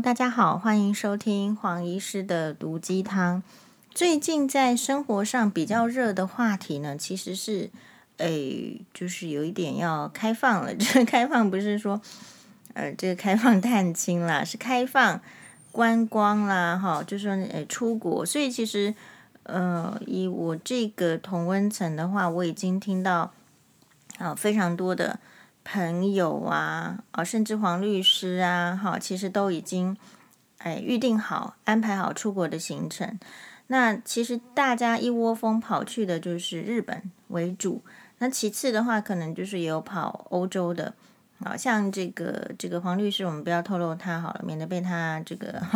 大家好，欢迎收听黄医师的毒鸡汤。最近在生活上比较热的话题呢，其实是，诶，就是有一点要开放了。这个开放不是说，呃，这个开放探亲啦，是开放观光啦，哈，就是说，诶，出国。所以其实，呃，以我这个同温层的话，我已经听到，啊，非常多的。朋友啊，啊，甚至黄律师啊，哈，其实都已经哎预定好、安排好出国的行程。那其实大家一窝蜂跑去的就是日本为主。那其次的话，可能就是有跑欧洲的，啊，像这个这个黄律师，我们不要透露他好了，免得被他这个。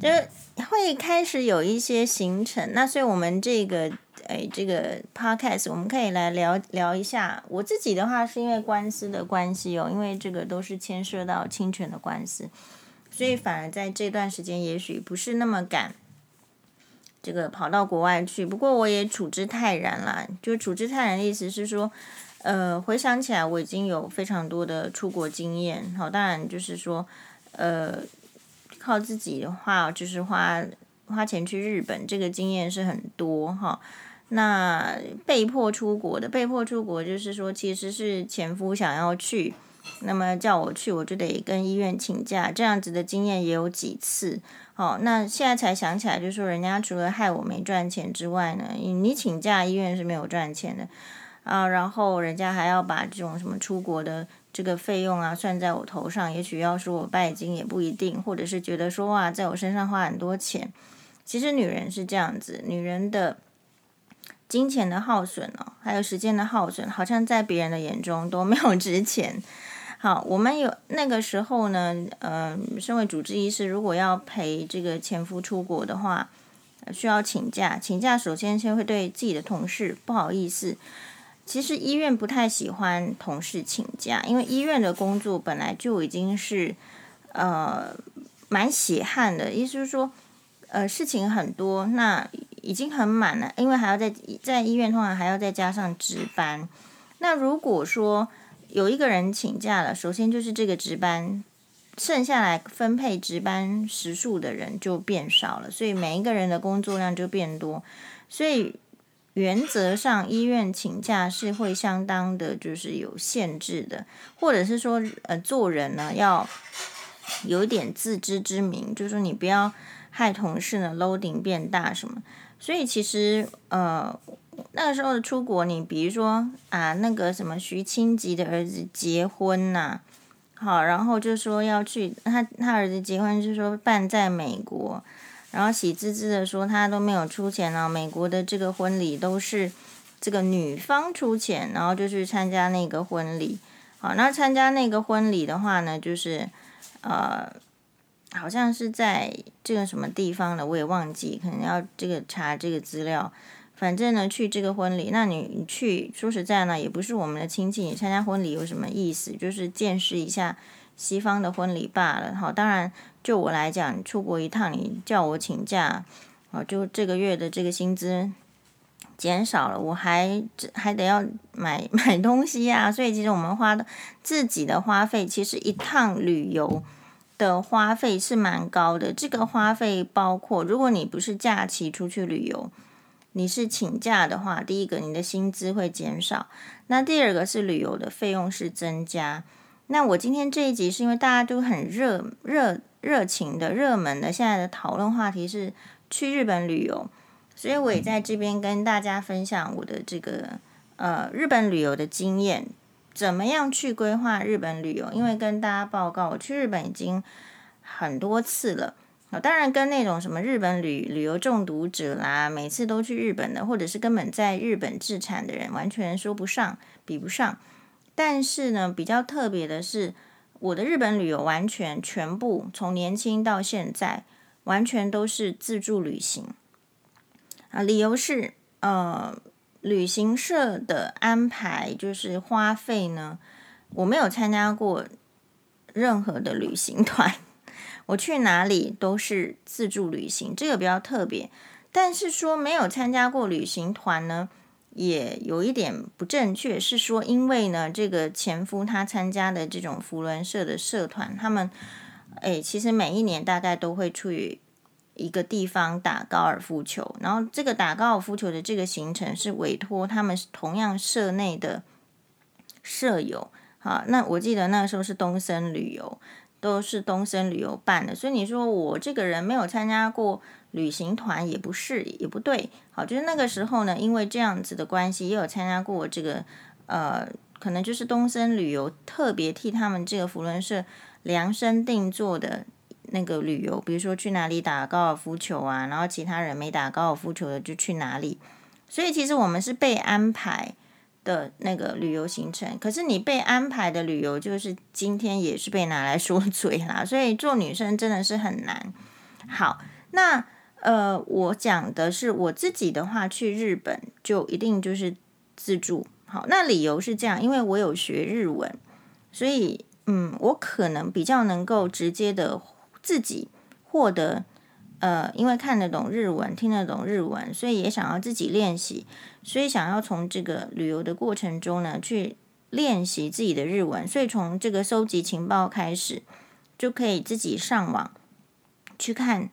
就会开始有一些行程，那所以我们这个哎，这个 podcast 我们可以来聊聊一下。我自己的话是因为官司的关系哦，因为这个都是牵涉到侵权的官司，所以反而在这段时间也许不是那么敢这个跑到国外去。不过我也处之泰然啦，就处之泰然的意思是说，呃，回想起来我已经有非常多的出国经验，好，当然就是说，呃。靠自己的话，就是花花钱去日本，这个经验是很多哈。那被迫出国的，被迫出国就是说，其实是前夫想要去，那么叫我去，我就得跟医院请假，这样子的经验也有几次。好，那现在才想起来，就是说人家除了害我没赚钱之外呢，你请假医院是没有赚钱的啊，然后人家还要把这种什么出国的。这个费用啊，算在我头上，也许要说我拜金也不一定，或者是觉得说哇，在我身上花很多钱。其实女人是这样子，女人的金钱的耗损哦，还有时间的耗损，好像在别人的眼中都没有值钱。好，我们有那个时候呢，呃，身为主治医师，如果要陪这个前夫出国的话，需要请假，请假首先先会对自己的同事不好意思。其实医院不太喜欢同事请假，因为医院的工作本来就已经是呃蛮血汗的，意思是说呃事情很多，那已经很满了，因为还要在在医院通常还要再加上值班。那如果说有一个人请假了，首先就是这个值班剩下来分配值班时数的人就变少了，所以每一个人的工作量就变多，所以。原则上，医院请假是会相当的，就是有限制的，或者是说，呃，做人呢要有点自知之明，就是说你不要害同事呢 loading 变大什么。所以其实，呃，那个时候的出国，你比如说啊，那个什么徐清吉的儿子结婚呐、好，然后就说要去他他儿子结婚，就说办在美国。然后喜滋滋的说他都没有出钱呢，美国的这个婚礼都是这个女方出钱，然后就去参加那个婚礼。好，那参加那个婚礼的话呢，就是呃，好像是在这个什么地方的，我也忘记，可能要这个查这个资料。反正呢，去这个婚礼，那你去说实在呢，也不是我们的亲戚，你参加婚礼有什么意思？就是见识一下。西方的婚礼罢了，好，当然就我来讲，出国一趟，你叫我请假，哦，就这个月的这个薪资减少了，我还还得要买 买东西呀、所以其实我们花的自己的花费，其实一趟旅游的花费是蛮高的。这个花费包括，如果你不是假期出去旅游，你是请假的话，第一个你的薪资会减少，那第二个是旅游的费用是增加。那我今天这一集是因为大家都很热热热情的热门的，现在的讨论话题是去日本旅游，所以我也在这边跟大家分享我的这个呃日本旅游的经验，怎么样去规划日本旅游？因为跟大家报告，我去日本已经很多次了啊，当然跟那种什么日本旅旅游中毒者啦，每次都去日本的，或者是根本在日本自产的人，完全说不上，比不上。但是呢，比较特别的是，我的日本旅游完全全部从年轻到现在，完全都是自助旅行啊。理由是，呃，旅行社的安排就是花费呢，我没有参加过任何的旅行团，我去哪里都是自助旅行，这个比较特别。但是说没有参加过旅行团呢？也有一点不正确，是说因为呢，这个前夫他参加的这种福伦社的社团，他们哎，其实每一年大概都会去一个地方打高尔夫球，然后这个打高尔夫球的这个行程是委托他们同样社内的舍友。好，那我记得那时候是东森旅游，都是东森旅游办的，所以你说我这个人没有参加过旅行团也不是也不对。好，就是那个时候呢，因为这样子的关系，也有参加过这个呃，可能就是东森旅游特别替他们这个福伦社量身定做的。那个旅游，比如说去哪里打高尔夫球啊，然后其他人没打高尔夫球的就去哪里。所以其实我们是被安排的那个旅游行程。可是你被安排的旅游，就是今天也是被拿来说 嘴啦。所以做女生真的是很难。好，那呃，我讲的是我自己的话，去日本就一定就是自助。好，那理由是这样，因为我有学日文，所以嗯，我可能比较能够直接的。自己获得，呃，因为看得懂日文，听得懂日文，所以也想要自己练习，所以想要从这个旅游的过程中呢，去练习自己的日文。所以从这个收集情报开始，就可以自己上网去看，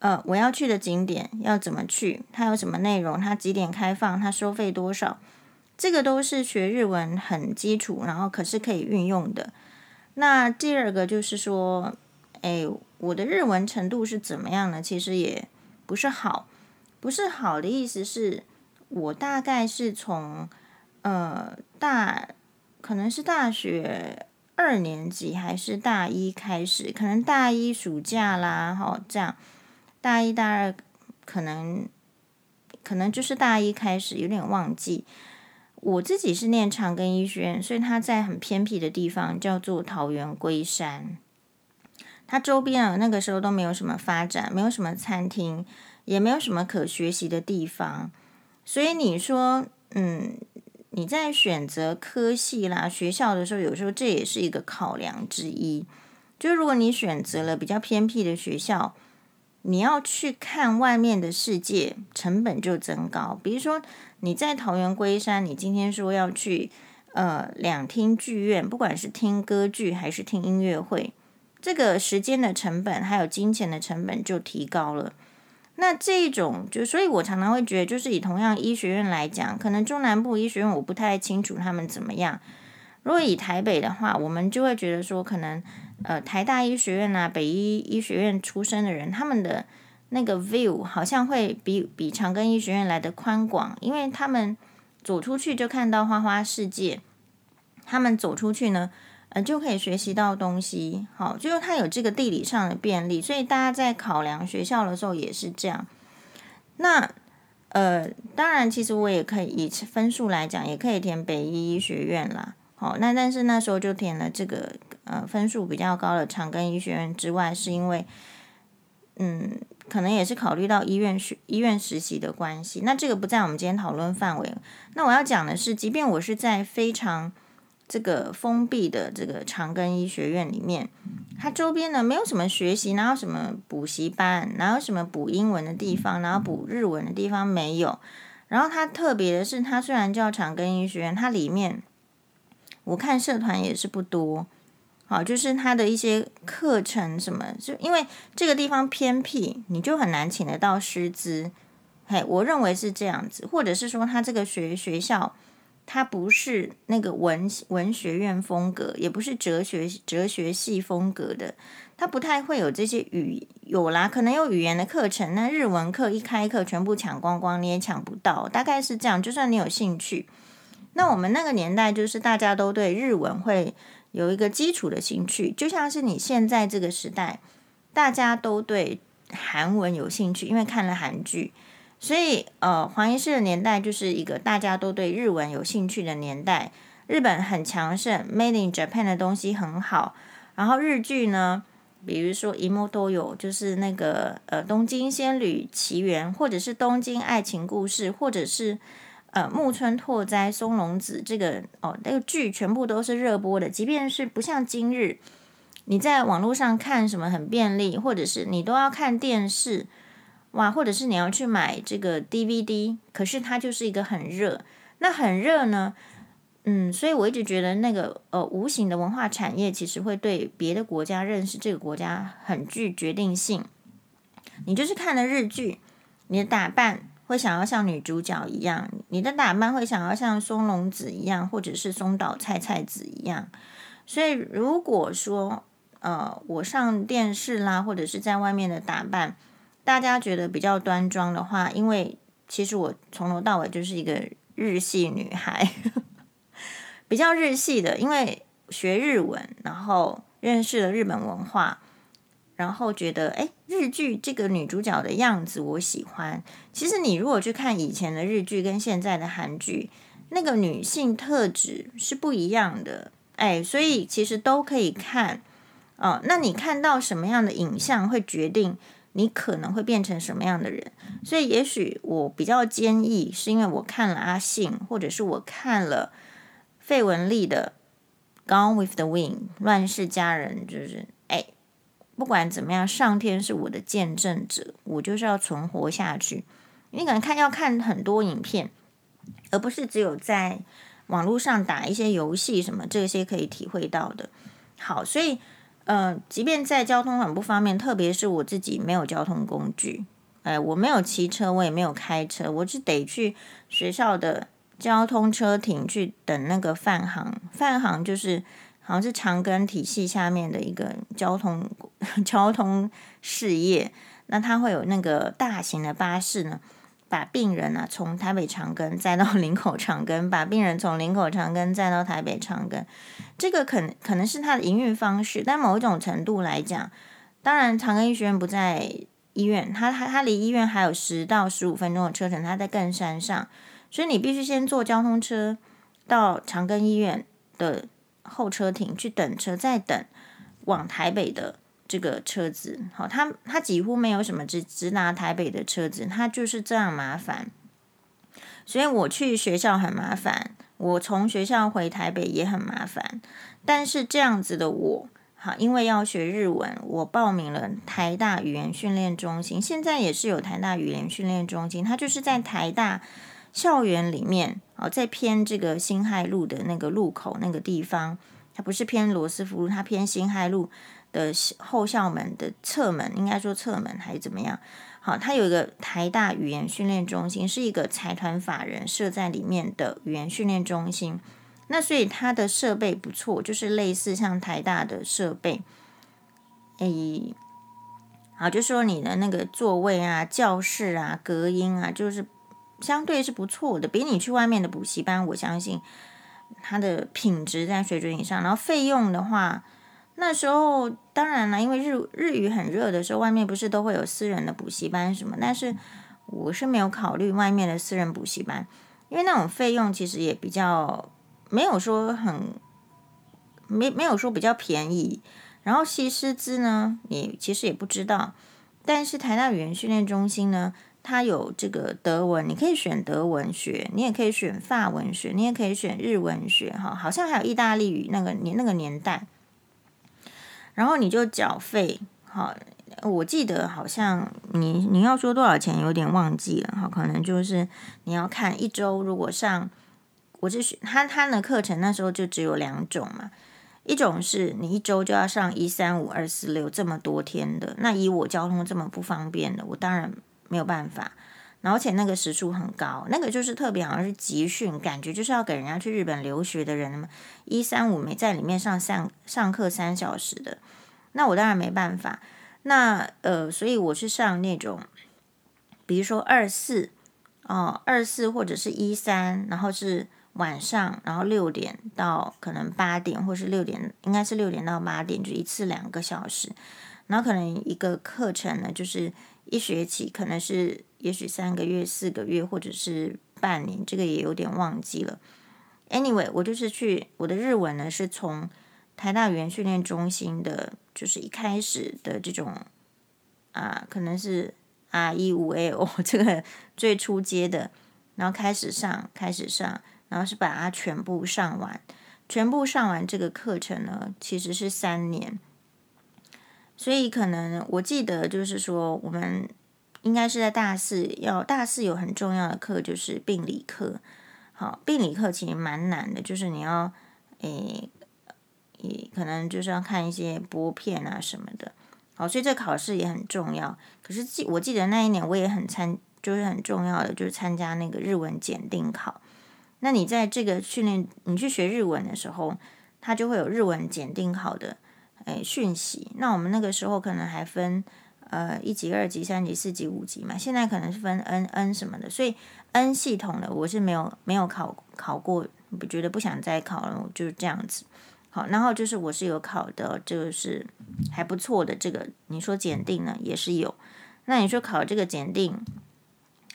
呃，我要去的景点要怎么去，它有什么内容，它几点开放，它收费多少，这个都是学日文很基础，然后可是可以运用的。那第二个就是说，哎。我的日文程度是怎么样呢？其实也不是好，不是好的意思是，我大概是从呃大，可能是大学二年级还是大一开始，可能大一暑假啦，好这样，大一大二可能可能就是大一开始，有点忘记。我自己是念长庚医学院，所以它在很偏僻的地方，叫做桃园龟山。它周边啊，那个时候都没有什么发展，没有什么餐厅，也没有什么可学习的地方。所以你说，嗯，你在选择科系啦、学校的时候，有时候这也是一个考量之一。就如果你选择了比较偏僻的学校，你要去看外面的世界，成本就增高。比如说你在桃园龟山，你今天说要去呃两厅剧院，不管是听歌剧还是听音乐会。这个时间的成本还有金钱的成本就提高了。那这一种就，所以我常常会觉得，就是以同样医学院来讲，可能中南部医学院我不太清楚他们怎么样。如果以台北的话，我们就会觉得说，可能呃台大医学院啊、北医医学院出身的人，他们的那个 view 好像会比比长庚医学院来的宽广，因为他们走出去就看到花花世界。他们走出去呢。呃，就可以学习到东西，好，就是它有这个地理上的便利，所以大家在考量学校的时候也是这样。那呃，当然，其实我也可以以分数来讲，也可以填北医医学院啦，好，那但是那时候就填了这个呃分数比较高的长庚医学院之外，是因为嗯，可能也是考虑到医院学医院实习的关系。那这个不在我们今天讨论范围。那我要讲的是，即便我是在非常这个封闭的这个长庚医学院里面，它周边呢没有什么学习，哪有什么补习班，哪有什么补英文的地方，然后补日文的地方没有。然后它特别的是，它虽然叫长庚医学院，它里面我看社团也是不多。好，就是它的一些课程什么，就因为这个地方偏僻，你就很难请得到师资。嘿，我认为是这样子，或者是说它这个学学校。它不是那个文文学院风格，也不是哲学哲学系风格的，它不太会有这些语有啦，可能有语言的课程，那日文课一开课全部抢光光，你也抢不到，大概是这样。就算你有兴趣，那我们那个年代就是大家都对日文会有一个基础的兴趣，就像是你现在这个时代，大家都对韩文有兴趣，因为看了韩剧。所以，呃，黄医师的年代就是一个大家都对日文有兴趣的年代。日本很强盛，Made in Japan 的东西很好。然后日剧呢，比如说《一木都有》，就是那个呃《东京仙女奇缘》，或者是《东京爱情故事》，或者是呃木村拓哉、松隆子这个哦，那个剧全部都是热播的。即便是不像今日，你在网络上看什么很便利，或者是你都要看电视。哇，或者是你要去买这个 DVD，可是它就是一个很热，那很热呢，嗯，所以我一直觉得那个呃无形的文化产业其实会对别的国家认识这个国家很具决定性。你就是看了日剧，你的打扮会想要像女主角一样，你的打扮会想要像松隆子一样，或者是松岛菜菜子一样。所以如果说呃我上电视啦，或者是在外面的打扮，大家觉得比较端庄的话，因为其实我从头到尾就是一个日系女孩。比较日系的，因为学日文，然后认识了日本文化，然后觉得哎，日剧这个女主角的样子我喜欢。其实你如果去看以前的日剧跟现在的韩剧，那个女性特质是不一样的，哎，所以其实都可以看。哦，那你看到什么样的影像，会决定你可能会变成什么样的人。所以也许我比较坚毅，是因为我看了阿信，或者是我看了。费雯丽的《Gone with the Wind》乱世佳人，就是哎，不管怎么样，上天是我的见证者，我就是要存活下去。你可能看要看很多影片，而不是只有在网络上打一些游戏什么这些可以体会到的。好，所以呃，即便在交通很不方便，特别是我自己没有交通工具，哎，我没有骑车，我也没有开车，我是得去学校的。交通车停去等那个饭行，饭行就是好像是长庚体系下面的一个交通 交通事业。那它会有那个大型的巴士呢，把病人呢、啊、从台北长庚载到林口长庚，把病人从林口长庚载到台北长庚。这个可能可能是他的营运方式，但某一种程度来讲，当然长庚医学院不在医院，他他他离医院还有十到十五分钟的车程，他在更山上。所以你必须先坐交通车到长庚医院的候车亭去等车，再等往台北的这个车子。好，它它几乎没有什么直直达台北的车子，它就是这样麻烦。所以我去学校很麻烦，我从学校回台北也很麻烦。但是这样子的我，好，因为要学日文，我报名了台大语言训练中心，现在也是有台大语言训练中心，它就是在台大。校园里面，哦，在偏这个辛亥路的那个路口那个地方，它不是偏罗斯福路，它偏辛亥路的后校门的侧门，应该说侧门还是怎么样？好，它有一个台大语言训练中心，是一个财团法人设在里面的语言训练中心。那所以它的设备不错，就是类似像台大的设备。诶，好，就说你的那个座位啊、教室啊、隔音啊，就是。相对是不错的，比你去外面的补习班，我相信它的品质在水准以上。然后费用的话，那时候当然了，因为日日语很热的时候，外面不是都会有私人的补习班什么？但是我是没有考虑外面的私人补习班，因为那种费用其实也比较没有说很没没有说比较便宜。然后西师资呢，你其实也不知道。但是台大语言训练中心呢，它有这个德文，你可以选德文学，你也可以选法文学，你也可以选日文学，哈，好像还有意大利语那个年那个年代，然后你就缴费，好，我记得好像你你要说多少钱，有点忘记了，哈，可能就是你要看一周，如果上我是他他的课程，那时候就只有两种嘛，一种是你一周就要上一三五二四六这么多天的，那以我交通这么不方便的，我当然。没有办法，而且那个时数很高，那个就是特别好像是集训，感觉就是要给人家去日本留学的人，一三五没在里面上上上课三小时的，那我当然没办法，那呃，所以我是上那种，比如说二四哦，二四或者是一三，然后是晚上，然后六点到可能八点，或是六点，应该是六点到八点，就一次两个小时，然后可能一个课程呢就是。一学期可能是，也许三个月、四个月，或者是半年，这个也有点忘记了。Anyway，我就是去我的日文呢，是从台大语言训练中心的，就是一开始的这种啊，可能是 R 一五 L 这个最初阶的，然后开始上，开始上，然后是把它全部上完，全部上完这个课程呢，其实是三年。所以可能我记得就是说，我们应该是在大四要大四有很重要的课，就是病理课。好，病理课其实蛮难的，就是你要诶，也可能就是要看一些玻片啊什么的。好，所以这考试也很重要。可是记我记得那一年我也很参，就是很重要的，就是参加那个日文检定考。那你在这个训练，你去学日文的时候，它就会有日文检定考的诶讯息。那我们那个时候可能还分呃一级、二级、三级、四级、五级嘛，现在可能是分 N N 什么的。所以 N 系统的我是没有没有考考过，不觉得不想再考了，就是这样子。好，然后就是我是有考的，就是还不错的这个。你说检定呢，也是有。那你说考这个检定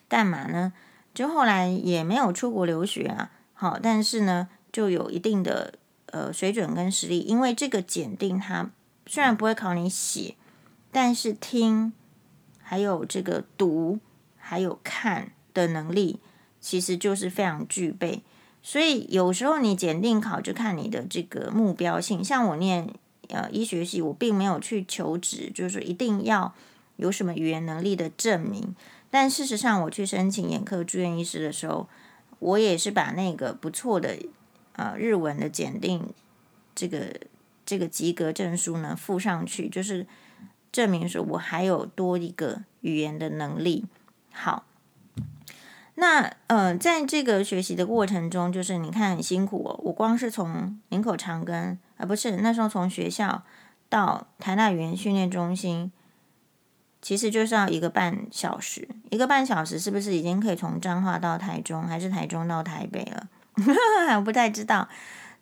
干嘛呢？就后来也没有出国留学啊。好，但是呢，就有一定的呃水准跟实力。因为这个检定它虽然不会考你写，但是听还有这个读还有看的能力，其实就是非常具备。所以有时候你检定考就看你的这个目标性，像我念呃医学系，我并没有去求职，就是一定要有什么语言能力的证明。但事实上，我去申请眼科住院医师的时候，我也是把那个不错的呃日文的检定这个这个及格证书呢附上去，就是证明说我还有多一个语言的能力。好。那呃，在这个学习的过程中，就是你看很辛苦哦。我光是从林口长庚啊，不是那时候从学校到台大语言训练中心，其实就是要一个半小时。一个半小时是不是已经可以从彰化到台中，还是台中到台北了？我 不太知道。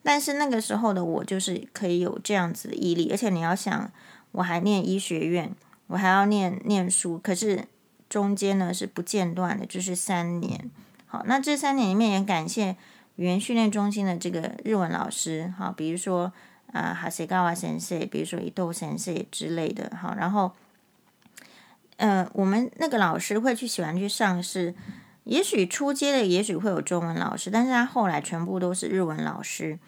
但是那个时候的我，就是可以有这样子的毅力。而且你要想，我还念医学院，我还要念念书，可是。中间呢是不间断的，就是三年。好，那这三年里面也感谢语言训练中心的这个日文老师，好，比如说啊哈塞高瓦先生，比如说伊豆先生之类的，好，然后，呃，我们那个老师会去喜欢去上是，也许初阶的也许会有中文老师，但是他后来全部都是日文老师。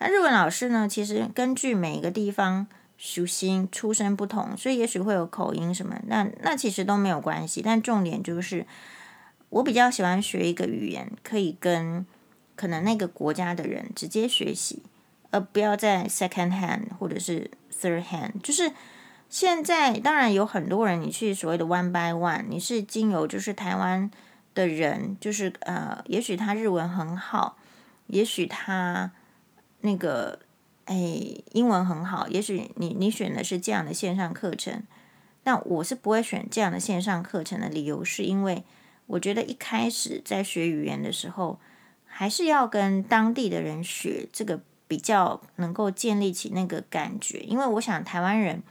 那日文老师呢，其实根据每个地方。属性出身不同，所以也许会有口音什么，那那其实都没有关系。但重点就是，我比较喜欢学一个语言，可以跟可能那个国家的人直接学习，而不要在 second hand 或者是 third hand。就是现在当然有很多人，你去所谓的 one by one，你是经由就是台湾的人，就是呃，也许他日文很好，也许他那个。哎，英文很好，也许你你选的是这样的线上课程，但我是不会选这样的线上课程的理由，是因为我觉得一开始在学语言的时候，还是要跟当地的人学，这个比较能够建立起那个感觉。因为我想台湾人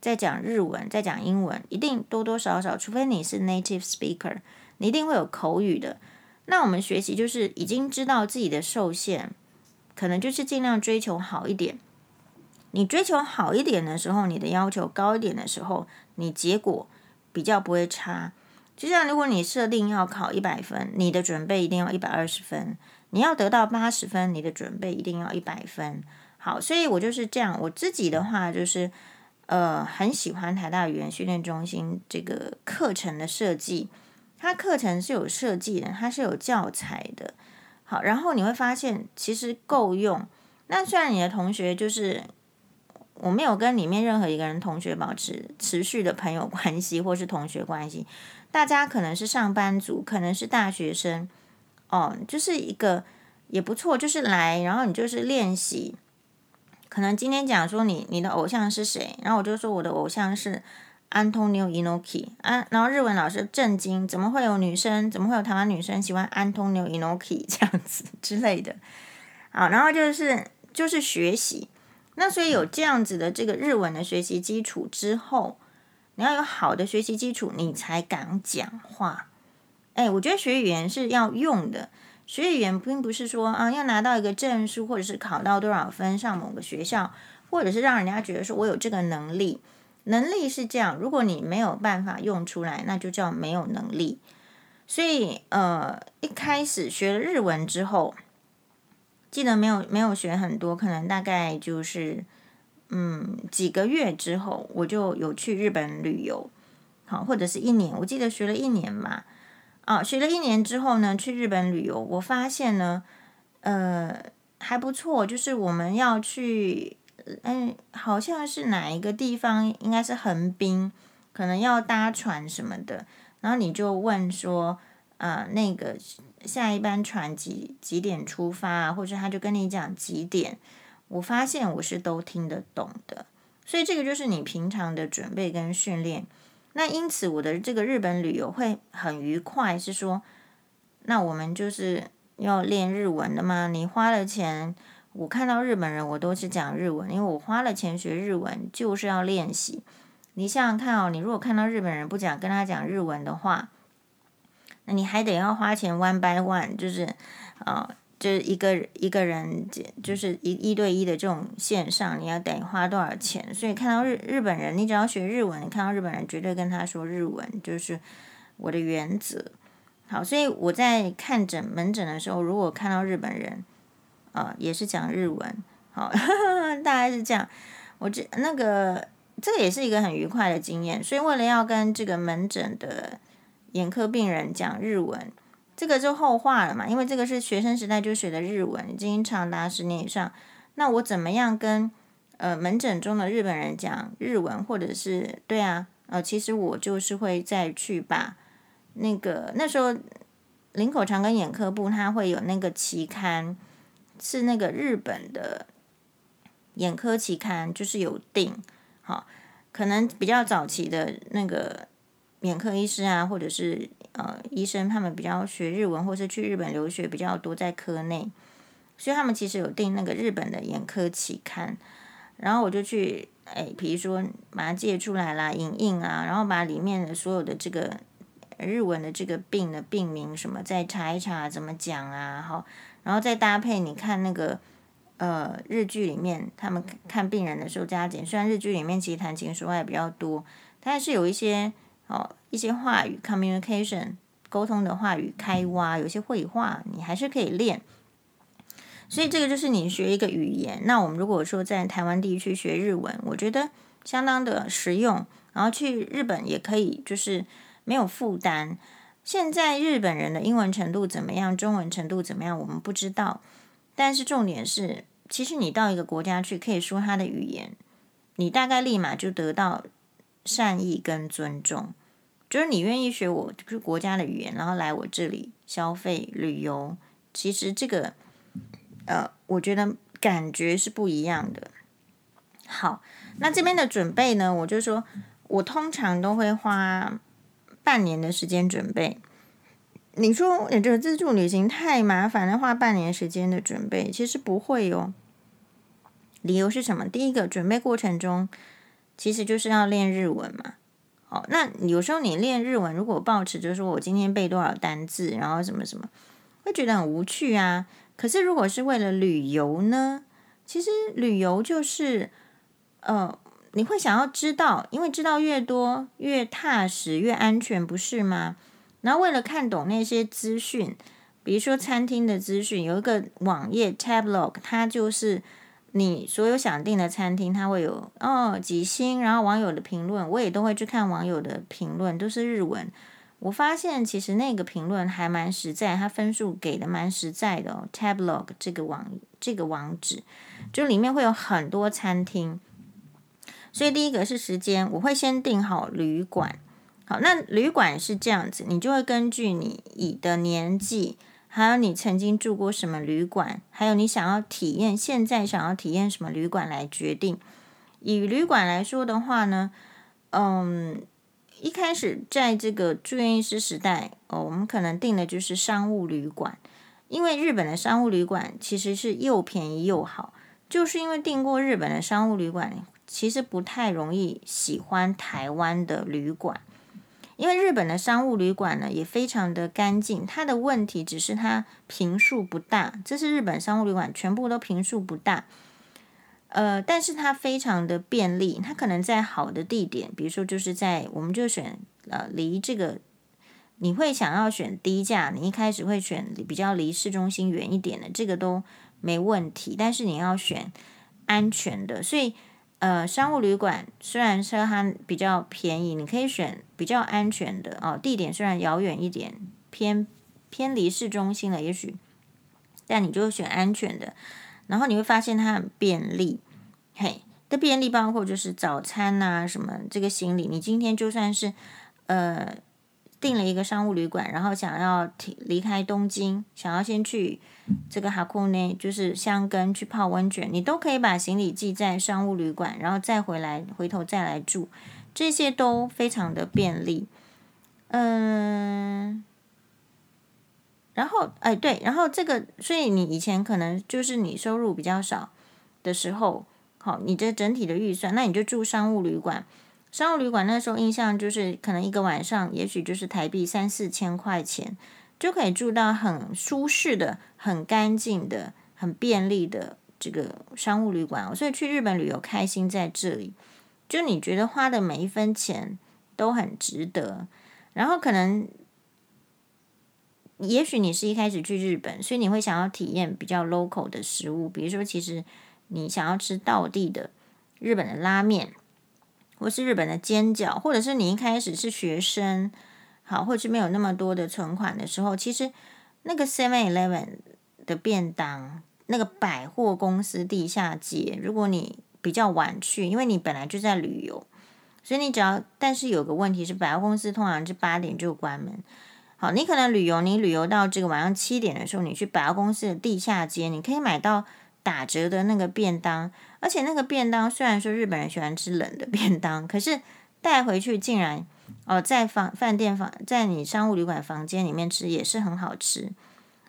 在讲日文，在讲英文，一定多多少少，除非你是 native speaker，你一定会有口语的。那我们学习就是已经知道自己的受限。可能就是尽量追求好一点。你追求好一点的时候，你的要求高一点的时候，你结果比较不会差。就像如果你设定要考一百分，你的准备一定要一百二十分；你要得到八十分，你的准备一定要一百分。好，所以我就是这样。我自己的话就是，呃，很喜欢台大语言训练中心这个课程的设计。它课程是有设计的，它是有教材的。好，然后你会发现其实够用。那虽然你的同学就是我没有跟里面任何一个人同学保持持续的朋友关系或是同学关系，大家可能是上班族，可能是大学生，哦，就是一个也不错，就是来，然后你就是练习。可能今天讲说你你的偶像是谁，然后我就说我的偶像是。安东尼奥·伊诺基啊，然后日文老师震惊，怎么会有女生，怎么会有台湾女生喜欢安东尼奥·伊诺基这样子之类的？好，然后就是就是学习，那所以有这样子的这个日文的学习基础之后，你要有好的学习基础，你才敢讲话。哎，我觉得学语言是要用的，学语言并不是说啊要拿到一个证书，或者是考到多少分上某个学校，或者是让人家觉得说我有这个能力。能力是这样，如果你没有办法用出来，那就叫没有能力。所以，呃，一开始学了日文之后，记得没有没有学很多，可能大概就是嗯几个月之后，我就有去日本旅游，好，或者是一年，我记得学了一年嘛。啊，学了一年之后呢，去日本旅游，我发现呢，呃，还不错。就是我们要去，嗯，好像是哪一个地方，应该是横滨，可能要搭船什么的。然后你就问说，呃，那个下一班船几几点出发啊？或者他就跟你讲几点。我发现我是都听得懂的，所以这个就是你平常的准备跟训练。那因此我的这个日本旅游会很愉快，是说，那我们就是要练日文的吗？你花了钱，我看到日本人我都是讲日文，因为我花了钱学日文就是要练习。你想想看哦，你如果看到日本人不讲，跟他讲日文的话，那你还得要花钱 one by one，就是啊。呃就是一个一个人，就是一一对一的这种线上，你要得花多少钱？所以看到日日本人，你只要学日文，你看到日本人绝对跟他说日文，就是我的原则。好，所以我在看诊门诊的时候，如果看到日本人，啊、也是讲日文，好，大概是这样。我这那个这个也是一个很愉快的经验。所以为了要跟这个门诊的眼科病人讲日文。这个就后话了嘛，因为这个是学生时代就学的日文，已经长达十年以上。那我怎么样跟呃门诊中的日本人讲日文，或者是对啊，呃，其实我就是会再去把那个那时候林口长庚眼科部它会有那个期刊，是那个日本的眼科期刊，就是有订，好，可能比较早期的那个眼科医师啊，或者是。呃，医生他们比较学日文，或是去日本留学比较多，在科内，所以他们其实有订那个日本的眼科期刊，然后我就去，哎，比如说把它借出来啦，影印啊，然后把里面的所有的这个日文的这个病的病名什么再查一查，怎么讲啊，好，然后再搭配你看那个呃日剧里面他们看病人的时候加减，虽然日剧里面其实谈情说爱比较多，但是有一些。哦，一些话语 communication 沟通的话语开挖，有些会话你还是可以练。所以这个就是你学一个语言。那我们如果说在台湾地区学日文，我觉得相当的实用。然后去日本也可以，就是没有负担。现在日本人的英文程度怎么样？中文程度怎么样？我们不知道。但是重点是，其实你到一个国家去，可以说他的语言，你大概立马就得到。善意跟尊重，就是你愿意学我就是国家的语言，然后来我这里消费旅游，其实这个呃，我觉得感觉是不一样的。好，那这边的准备呢，我就说我通常都会花半年的时间准备。你说你这个自助旅行太麻烦了，花半年时间的准备，其实不会哦。理由是什么？第一个，准备过程中。其实就是要练日文嘛，哦，那有时候你练日文，如果抱持就是说我今天背多少单字，然后什么什么，会觉得很无趣啊。可是如果是为了旅游呢，其实旅游就是，呃，你会想要知道，因为知道越多越踏实越安全，不是吗？然后为了看懂那些资讯，比如说餐厅的资讯，有一个网页 Tabelog，它就是。你所有想订的餐厅，它会有哦几星，然后网友的评论，我也都会去看网友的评论，都是日文。我发现其实那个评论还蛮实在，它分数给的蛮实在的哦。Tabelog 这个网这个网址，就里面会有很多餐厅。所以第一个是时间，我会先订好旅馆。好，那旅馆是这样子，你就会根据你已的年纪。还有你曾经住过什么旅馆，还有你想要体验，现在想要体验什么旅馆来决定。以旅馆来说的话呢，嗯，一开始在这个住院医师时代，哦，我们可能订的就是商务旅馆，因为日本的商务旅馆其实是又便宜又好，就是因为订过日本的商务旅馆，其实不太容易喜欢台湾的旅馆。因为日本的商务旅馆呢也非常的干净，它的问题只是它平数不大，这是日本商务旅馆全部都平数不大，呃，但是它非常的便利，它可能在好的地点，比如说就是在我们就选呃离这个你会想要选低价，你一开始会选比较离市中心远一点的，这个都没问题，但是你要选安全的，所以。呃，商务旅馆虽然说它比较便宜，你可以选比较安全的哦。地点虽然遥远一点，偏偏离市中心了，也许，但你就选安全的，然后你会发现它很便利，嘿，的便利包括就是早餐啊什么这个行李，你今天就算是呃。订了一个商务旅馆，然后想要离开东京，想要先去这个哈库内，就是箱根去泡温泉，你都可以把行李寄在商务旅馆，然后再回来，回头再来住，这些都非常的便利。嗯，然后哎对，然后这个，所以你以前可能就是你收入比较少的时候，好，你这整体的预算，那你就住商务旅馆。商务旅馆那时候印象就是，可能一个晚上也许就是台币三四千块钱，就可以住到很舒适的、很干净的、很便利的这个商务旅馆。所以去日本旅游开心在这里，就你觉得花的每一分钱都很值得。然后可能，也许你是一开始去日本，所以你会想要体验比较 local 的食物，比如说其实你想要吃道地的日本的拉面。或是日本的煎饺，或者是你一开始是学生，好，或者是没有那么多的存款的时候，其实那个 Seven Eleven 的便当，那个百货公司地下街，如果你比较晚去，因为你本来就在旅游，所以你只要，但是有个问题是，百货公司通常是八点就关门。好，你可能旅游，你旅游到这个晚上七点的时候，你去百货公司的地下街，你可以买到打折的那个便当。而且那个便当虽然说日本人喜欢吃冷的便当，可是带回去竟然哦，在房饭店房在你商务旅馆房间里面吃也是很好吃。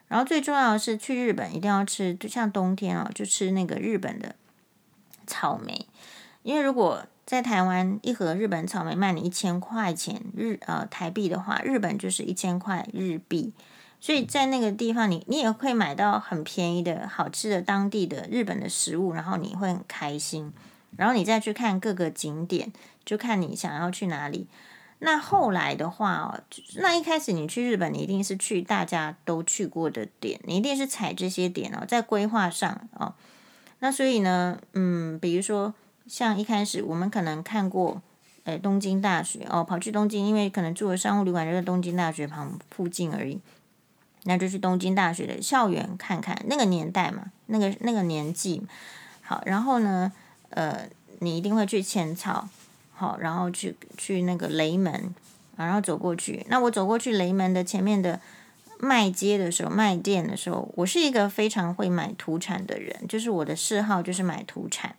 然后最重要的是去日本一定要吃，就像冬天哦，就吃那个日本的草莓，因为如果在台湾一盒日本草莓卖你一千块钱日呃台币的话，日本就是一千块日币。所以在那个地方你，你你也会买到很便宜的好吃的当地的日本的食物，然后你会很开心。然后你再去看各个景点，就看你想要去哪里。那后来的话哦，那一开始你去日本，你一定是去大家都去过的点，你一定是踩这些点哦，在规划上哦。那所以呢，嗯，比如说像一开始我们可能看过，诶，东京大学哦，跑去东京，因为可能住的商务旅馆就在东京大学旁附近而已。那就去东京大学的校园看看，那个年代嘛，那个那个年纪，好，然后呢，呃，你一定会去浅草，好，然后去去那个雷门，然后走过去。那我走过去雷门的前面的卖街的时候，卖店的时候，我是一个非常会买土产的人，就是我的嗜好就是买土产。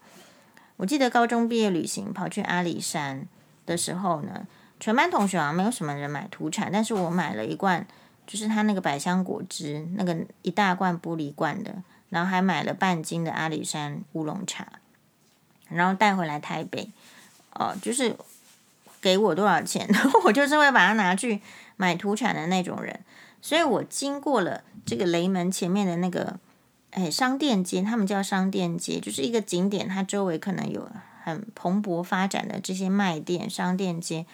我记得高中毕业旅行跑去阿里山的时候呢，全班同学好像没有什么人买土产，但是我买了一罐。就是他那个百香果汁，那个一大罐玻璃罐的，然后还买了半斤的阿里山乌龙茶，然后带回来台北，哦，就是给我多少钱，然 后我就是会把它拿去买土产的那种人。所以我经过了这个雷门前面的那个，哎，商店街，他们叫商店街，就是一个景点，它周围可能有很蓬勃发展的这些卖店、商店街。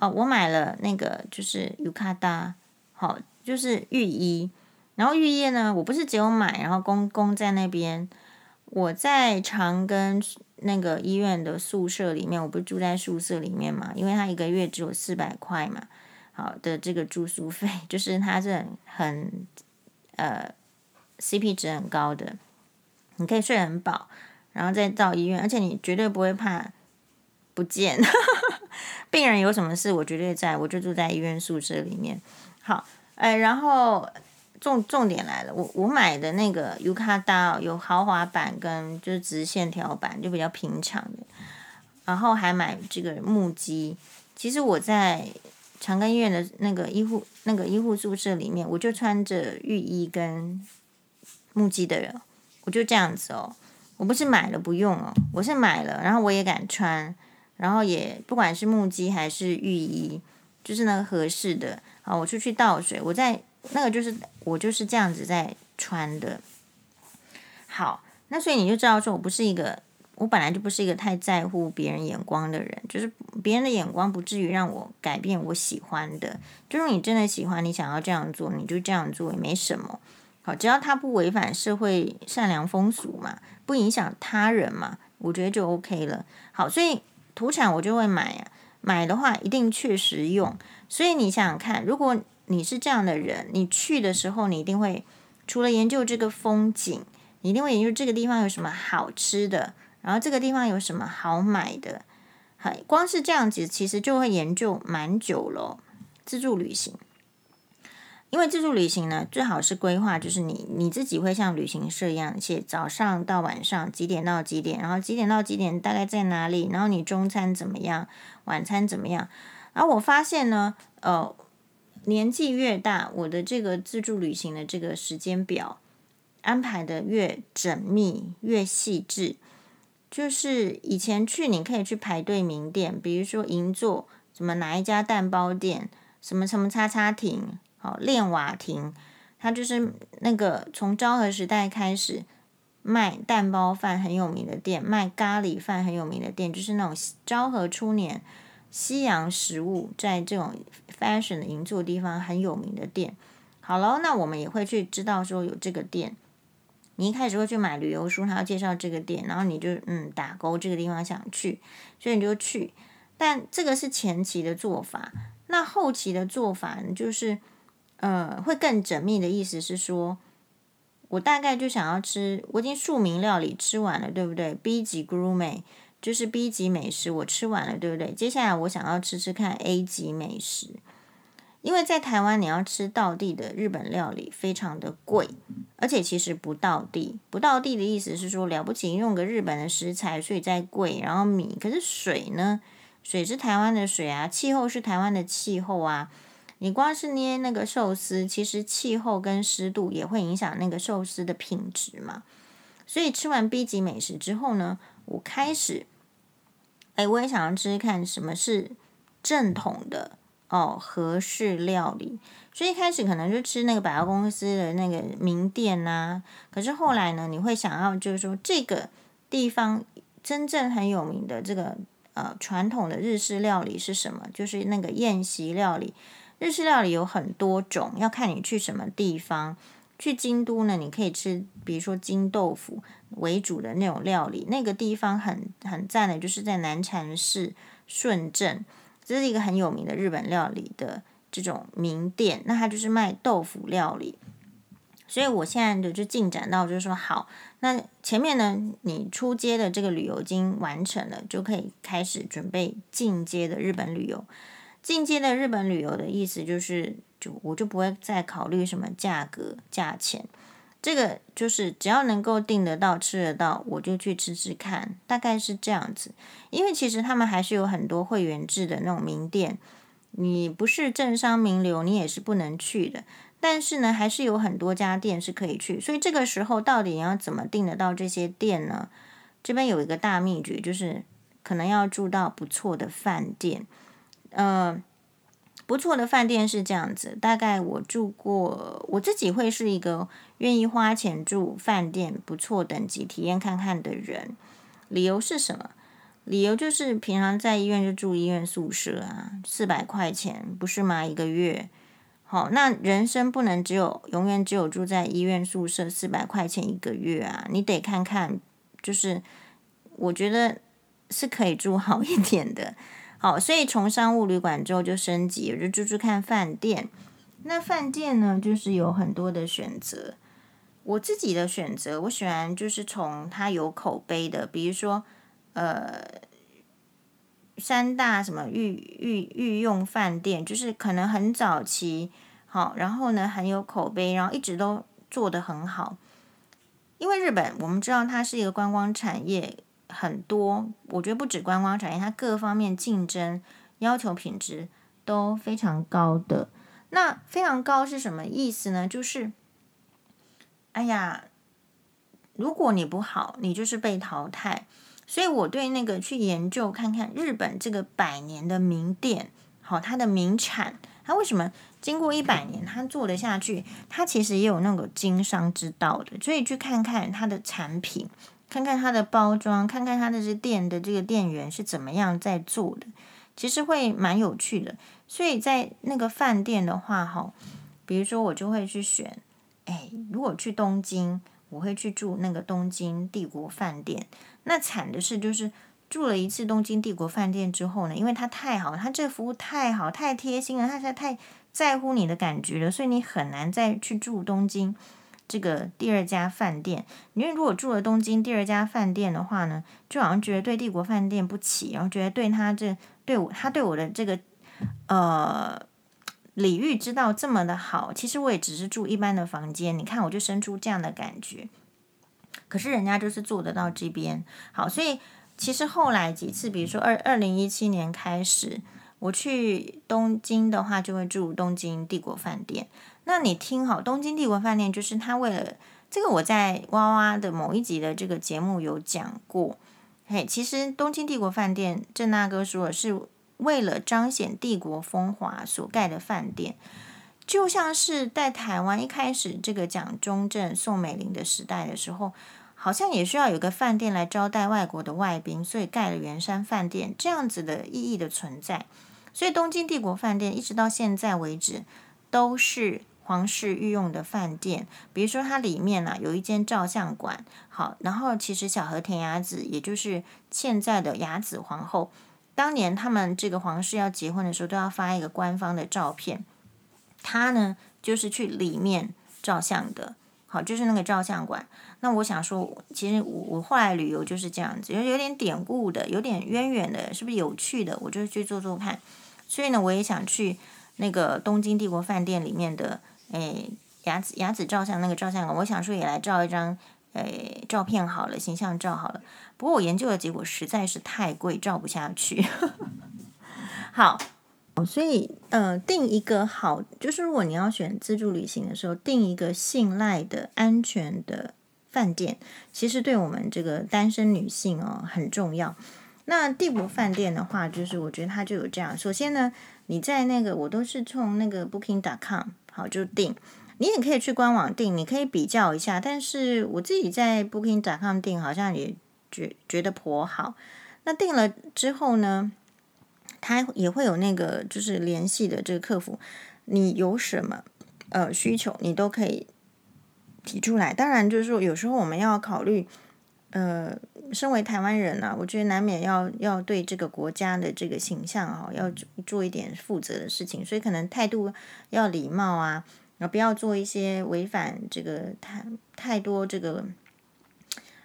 哦，我买了那个就是尤卡达。好，就是浴衣，然后浴衣呢，我不是只有买，然后公公在那边。我在长庚那个医院的宿舍里面，我不是住在宿舍里面嘛，因为他一个月只有四百块嘛，好的这个住宿费，就是它是很，很呃 CP 值很高的，你可以睡很饱，然后再到医院，而且你绝对不会怕不见，病人有什么事，我绝对在，我就住在医院宿舍里面。好，哎，然后重重点来了，我我买的那个尤卡达有豪华版跟就是直线条版，就比较平常的，然后还买这个木屐。其实我在长庚医院的那个医护那个医护宿舍里面，我就穿着浴衣跟木屐的人，我就这样子哦，我不是买了不用哦，我是买了，然后我也敢穿，然后也不管是木屐还是浴衣，就是那个合适的。好，我出去倒水，我在那个就是我就是这样子在穿的。好，那所以你就知道说我不是一个，我本来就不是一个太在乎别人眼光的人，就是别人的眼光不至于让我改变我喜欢的。就是你真的喜欢，你想要这样做，你就这样做也没什么。好，只要他不违反社会善良风俗嘛，不影响他人嘛，我觉得就 OK 了。好，所以土产我就会买呀。买的话一定确实用。所以你想想看，如果你是这样的人，你去的时候，你一定会除了研究这个风景，你一定会研究这个地方有什么好吃的，然后这个地方有什么好买的。还光是这样子，其实就会研究蛮久了。自助旅行，因为自助旅行呢，最好是规划，就是你你自己会像旅行社一样，写早上到晚上几点到几点，然后几点到几点大概在哪里，然后你中餐怎么样，晚餐怎么样。而我发现呢，呃，年纪越大，我的这个自助旅行的这个时间表安排的越缜密，越细致。就是以前去，你可以去排队名店，比如说银座，什么哪一家蛋包店，什么什么叉叉亭，好练瓦亭，它就是那个从昭和时代开始卖蛋包饭很有名的店，卖咖喱饭很有名的店，就是那种昭和初年西洋食物在这种 fashion 的银座地方很有名的店。好了，那我们也会去知道说有这个店。你一开始会去买旅游书，他要介绍这个店，然后你就嗯打勾这个地方想去，所以你就去。但这个是前期的做法，那后期的做法，就是呃会更缜密的意思是说，我大概就想要吃，我已经庶民料理吃完了，对不对？B 级 Gourmet 就是 B 级美食，我吃完了，对不对？接下来我想要吃吃看 A 级美食。因为在台湾，你要吃道地的日本料理非常的贵，而且其实不道地。不道地的意思是说，了不起用个日本的食材，所以再贵。然后米，可是水呢？水是台湾的水啊，气候是台湾的气候啊。你光是捏那个寿司，其实气候跟湿度也会影响那个寿司的品质嘛。所以吃完 B 级美食之后呢，我开始，哎，我也想要吃吃看什么是正统的。哦，和式料理，所以一开始可能就吃那个百货公司的那个名店呐、啊。可是后来呢，你会想要就是说，这个地方真正很有名的这个呃传统的日式料理是什么？就是那个宴席料理。日式料理有很多种，要看你去什么地方。去京都呢，你可以吃，比如说京豆腐为主的那种料理。那个地方很很赞的，就是在南禅寺顺镇。这是一个很有名的日本料理的这种名店，那它就是卖豆腐料理。所以我现在就就进展到就是说，好，那前面呢，你出街的这个旅游已经完成了，就可以开始准备进阶的日本旅游。进阶的日本旅游的意思就是，就我就不会再考虑什么价格、价钱。这个就是只要能够订得到、吃得到，我就去吃吃看，大概是这样子。因为其实他们还是有很多会员制的那种名店，你不是政商名流，你也是不能去的。但是呢，还是有很多家店是可以去。所以这个时候到底要怎么订得到这些店呢？这边有一个大秘诀，就是可能要住到不错的饭店，呃。不错的饭店是这样子，大概我住过，我自己会是一个愿意花钱住饭店不错等级体验看看的人。理由是什么？理由就是平常在医院就住医院宿舍啊，四百块钱不是吗？一个月。好，那人生不能只有永远只有住在医院宿舍四百块钱一个月啊，你得看看，就是我觉得是可以住好一点的。好，所以从商务旅馆之后就升级，我就住住看饭店。那饭店呢，就是有很多的选择。我自己的选择，我喜欢就是从它有口碑的，比如说呃三大什么御御御用饭店，就是可能很早期，好，然后呢很有口碑，然后一直都做得很好。因为日本我们知道它是一个观光产业。很多，我觉得不止观光产业，它各方面竞争、要求品质都非常高的。那非常高是什么意思呢？就是，哎呀，如果你不好，你就是被淘汰。所以我对那个去研究看看日本这个百年的名店，好，它的名产，它为什么经过一百年它做得下去？它其实也有那个经商之道的，所以去看看它的产品。看看它的包装，看看它的这店的这个店员是怎么样在做的，其实会蛮有趣的。所以在那个饭店的话，哈，比如说我就会去选，哎，如果去东京，我会去住那个东京帝国饭店。那惨的是，就是住了一次东京帝国饭店之后呢，因为它太好，它这个服务太好，太贴心了，它实在太在乎你的感觉了，所以你很难再去住东京这个第二家饭店。因为如果住了东京第二家饭店的话呢，就好像觉得对帝国饭店不起，然后觉得对他这对我他对我的这个呃礼遇之道这么的好，其实我也只是住一般的房间，你看我就生出这样的感觉。可是人家就是做得到这边好，所以。其实后来几次，比如说二二零一七年开始，我去东京的话，就会住东京帝国饭店。那你听好，东京帝国饭店就是他为了这个，我在哇哇的某一集的这个节目有讲过。嘿，其实东京帝国饭店，郑大哥说的是为了彰显帝国风华所盖的饭店，就像是在台湾一开始这个蒋中正、宋美龄的时代的时候。好像也需要有个饭店来招待外国的外宾，所以盖了圆山饭店这样子的意义的存在。所以东京帝国饭店一直到现在为止都是皇室御用的饭店。比如说它里面呢、有一间照相馆，好，然后其实小和田雅子也就是现在的雅子皇后，当年他们这个皇室要结婚的时候都要发一个官方的照片，她呢就是去里面照相的。好，就是那个照相馆。那我想说，其实我我后来旅游就是这样子，有有点典故的，有点渊源的，是不是有趣的？我就去做做看。所以呢，我也想去那个东京帝国饭店里面的诶雅子雅子照相那个照相馆，我想说也来照一张诶照片好了，形象照好了。不过我研究的结果实在是太贵，照不下去。好。所以，呃，定一个好，就是如果你要选自助旅行的时候，定一个信赖的、安全的饭店，其实对我们这个单身女性哦很重要。那帝国饭店的话，就是我觉得它就有这样。首先呢，你在那个我都是从那个 Booking.com 好就订，你也可以去官网订，你可以比较一下。但是我自己在 Booking.com 订，好像也觉觉得颇好。那订了之后呢，他也会有那个就是联系的这个客服，你有什么呃需求，你都可以提出来。当然，就是说有时候我们要考虑，呃，身为台湾人呢、啊，我觉得难免要要对这个国家的这个形象哈、要做一点负责的事情，所以可能态度要礼貌啊，然后不要做一些违反这个太太多这个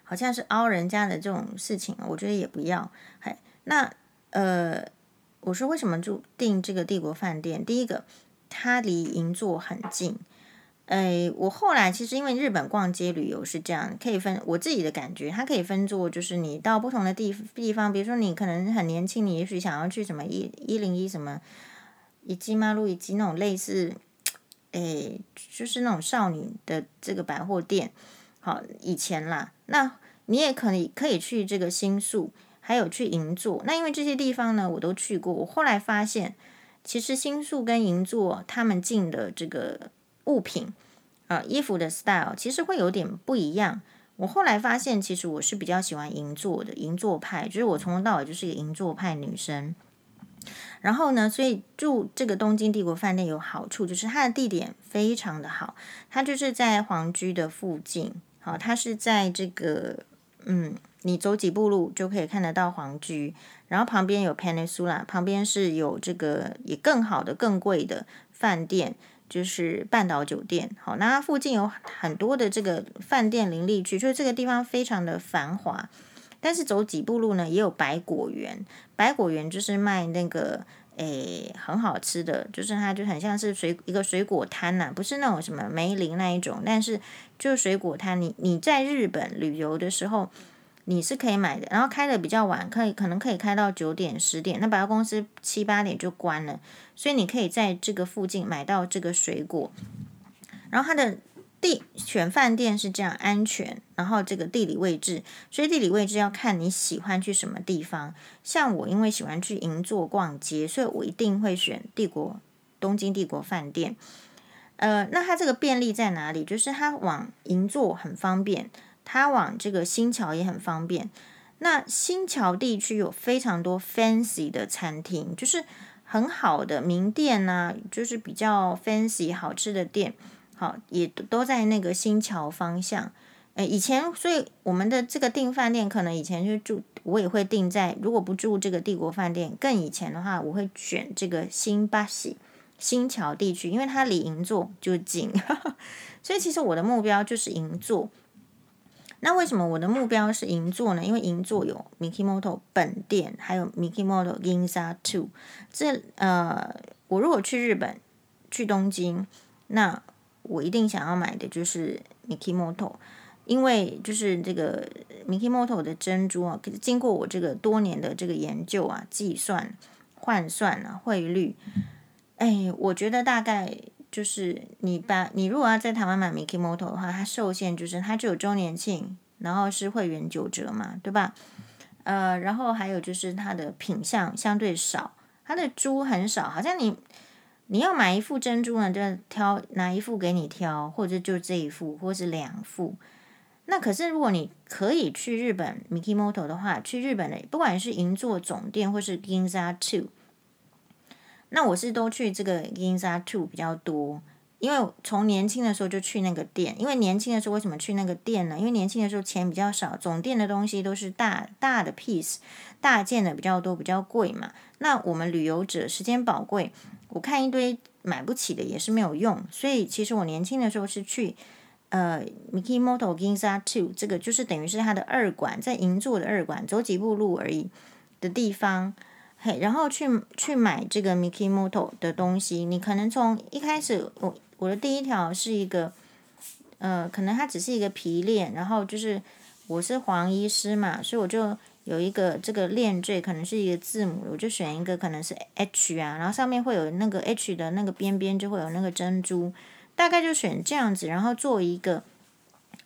好像是凹人家的这种事情，我觉得也不要。嘿，那呃。我说为什么住订这个帝国饭店？第一个，它离银座很近。哎，我后来其实因为日本逛街旅游是这样，可以分我自己的感觉，它可以分作就是你到不同的地地方，比如说你可能很年轻，你也许想要去什么一一零一什么以及马路以及那种类似，哎，就是那种少女的这个百货店。好，以前啦，那你也可以可以去这个新宿。还有去银座，那因为这些地方呢，我都去过。我后来发现，其实新宿跟银座他们进的这个物品啊、衣服的 style 其实会有点不一样。我后来发现，其实我是比较喜欢银座的银座派，就是我从头到尾就是一个银座派女生。然后呢，所以住这个东京帝国饭店有好处，就是它的地点非常的好，它就是在皇居的附近。好，它是在这个嗯。你走几步路就可以看得到皇居，然后旁边有 Peninsula，旁边是有这个也更好的、更贵的饭店，就是半岛酒店。好，那附近有很多的这个饭店林立区，所以这个地方非常的繁华。但是走几步路呢，也有百果园，百果园就是卖那个诶很好吃的，就是它就很像是水一个水果摊呐、不是那种什么梅林那一种，但是就是水果摊。你你在日本旅游的时候。你是可以买的，然后开的比较晚，可以可能可以开到九点十点，那百货公司七八点就关了，所以你可以在这个附近买到这个水果。然后它的地选饭店是这样安全，然后这个地理位置，所以地理位置要看你喜欢去什么地方。像我因为喜欢去银座逛街，所以我一定会选帝国东京帝国饭店。呃，那它这个便利在哪里？就是它往银座很方便。它往这个新桥也很方便。那新桥地区有非常多 fancy 的餐厅，就是很好的名店呐、就是比较 fancy 好吃的店，好也都在那个新桥方向。诶，以前所以我们的这个订饭店，可能以前就住，我也会订在，如果不住这个帝国饭店，更以前的话，我会选这个新巴西新桥地区，因为它离银座就近，所以其实我的目标就是银座。那为什么我的目标是银座呢？因为银座有 Mikimoto 本店，还有 Mikimoto Ginza Two。这呃，我如果去日本，去东京，那我一定想要买的就是 Mikimoto，因为就是这个 Mikimoto 的珍珠啊，可是经过我这个多年的这个研究啊、计算、换算啊、汇率，哎，我觉得大概。就是你把你如果要在台湾买 Mikimoto 的话，它受限就是它只有周年庆，然后是会员九折嘛，对吧？呃，然后还有就是它的品相相对少，它的珠很少，好像你你要买一副珍珠呢，就挑哪一副给你挑，或者就这一副，或是两副。那可是如果你可以去日本 Mikimoto 的话，去日本的不管是银座总店或是 Ginza Two。那我是都去这个 Ginza Two 比较多，因为从年轻的时候就去那个店。因为年轻的时候为什么去那个店呢？因为年轻的时候钱比较少，总店的东西都是大大的 piece，大件的比较多，比较贵嘛。那我们旅游者时间宝贵，我看一堆买不起的也是没有用。所以其实我年轻的时候是去呃 Mikimoto Ginza Two，这个就是等于是它的二馆，在银座的二馆，走几步路而已的地方。嘿，然后去去买这个 Mikimoto 的东西，你可能从一开始，我我的第一条是一个，呃，可能它只是一个皮链，然后就是我是黄医师嘛，所以我就有一个这个链坠，可能是一个字母，我就选一个可能是 H 啊，然后上面会有那个 H 的那个边边就会有那个珍珠，大概就选这样子，然后做一个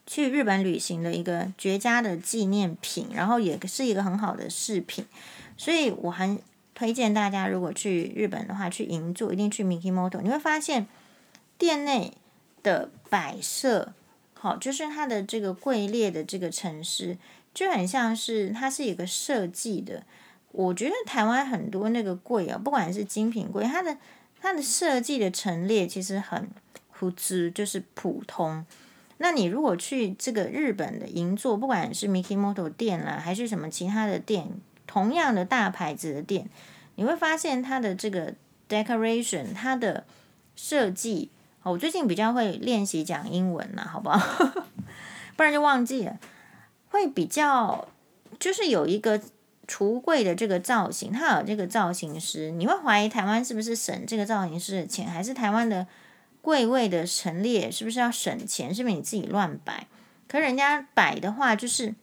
去日本旅行的一个绝佳的纪念品，然后也是一个很好的饰品。所以我很推荐大家，如果去日本的话，去银座一定去 Mikimoto。你会发现店内的摆设，好，就是它的这个柜列的这个城市，就很像是它是一个设计的。我觉得台湾很多那个柜啊，不管是精品柜，它的它的设计的陈列其实很朴质，就是普通。那你如果去这个日本的银座，不管是 Mikimoto 店啦，还是什么其他的店。同样的大牌子的店，你会发现它的这个 decoration，它的设计，我最近比较会练习讲英文了，好不好？不然就忘记了。会比较就是有一个橱柜的这个造型，它有这个造型师，你会怀疑台湾是不是省这个造型师的钱，还是台湾的柜位的陈列是不是要省钱？是不是你自己乱摆？可人家摆的话就是。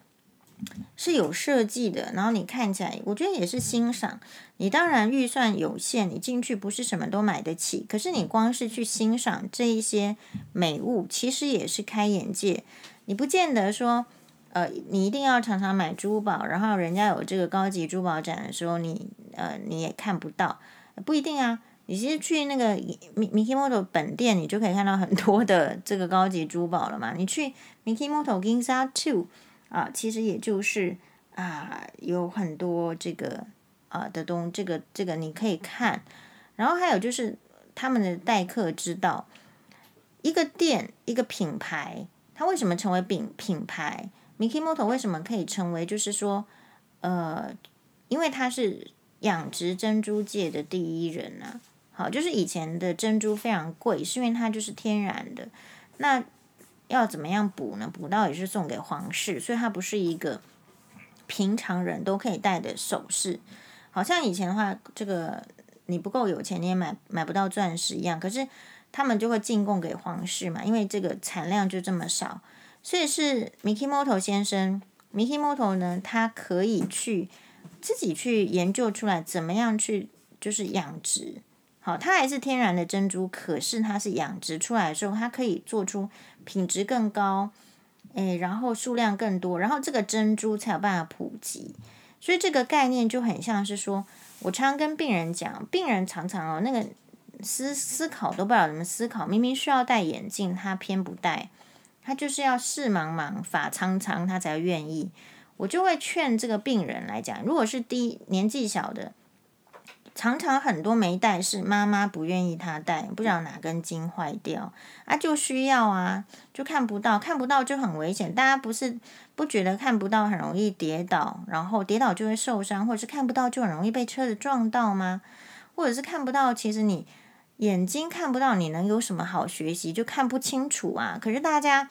是有设计的，然后你看起来，我觉得也是欣赏。你当然预算有限，你进去不是什么都买得起。可是你光是去欣赏这一些美物，其实也是开眼界。你不见得说，呃，你一定要常常买珠宝，然后人家有这个高级珠宝展的时候，你呃你也看不到，不一定啊。你其实去那个 Mikimoto 本店，你就可以看到很多的这个高级珠宝了嘛。你去 Mikimoto Ginza Two。啊，其实也就是啊，有很多这个啊的东，这个这个你可以看，然后还有就是他们的待客之道，一个店一个品牌，它为什么成为品品牌？Mikimoto 为什么可以成为就是说，呃，因为它是养殖珍珠界的第一人啊。好，就是以前的珍珠非常贵，是因为它就是天然的，那。要怎么样补呢？补到也是送给皇室，所以它不是一个平常人都可以戴的首饰。好像以前的话，这个你不够有钱，你也买买不到钻石一样。可是他们就会进贡给皇室嘛，因为这个产量就这么少。所以是 Mikimoto 先生，Mikimoto 呢，他可以去自己去研究出来怎么样去就是养殖。好，它还是天然的珍珠，可是它是养殖出来的时候，它可以做出品质更高，诶，然后数量更多，然后这个珍珠才有办法普及。所以这个概念就很像是说，我常跟病人讲，病人常常哦，那个思思考都不知道怎么思考，明明需要戴眼镜，他偏不戴，他就是要视茫茫、发苍苍，他才愿意。我就会劝这个病人来讲，如果是低年纪小的。常常很多没带是妈妈不愿意他带，不知道哪根筋坏掉啊，就需要啊，就看不到，看不到就很危险。大家不是不觉得看不到很容易跌倒，然后跌倒就会受伤，或者是看不到就很容易被车子撞到吗？或者是看不到，其实你眼睛看不到，你能有什么好学习？就看不清楚啊。可是大家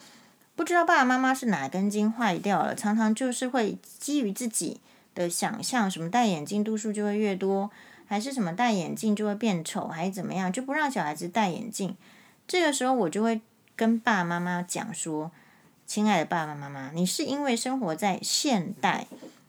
不知道爸爸妈妈是哪根筋坏掉了，常常就是会基于自己的想象，什么戴眼镜度数就会越多。还是什么戴眼镜就会变丑，还是怎么样，就不让小孩子戴眼镜。这个时候我就会跟爸爸妈妈讲说：“亲爱的爸爸妈妈，你是因为生活在现代，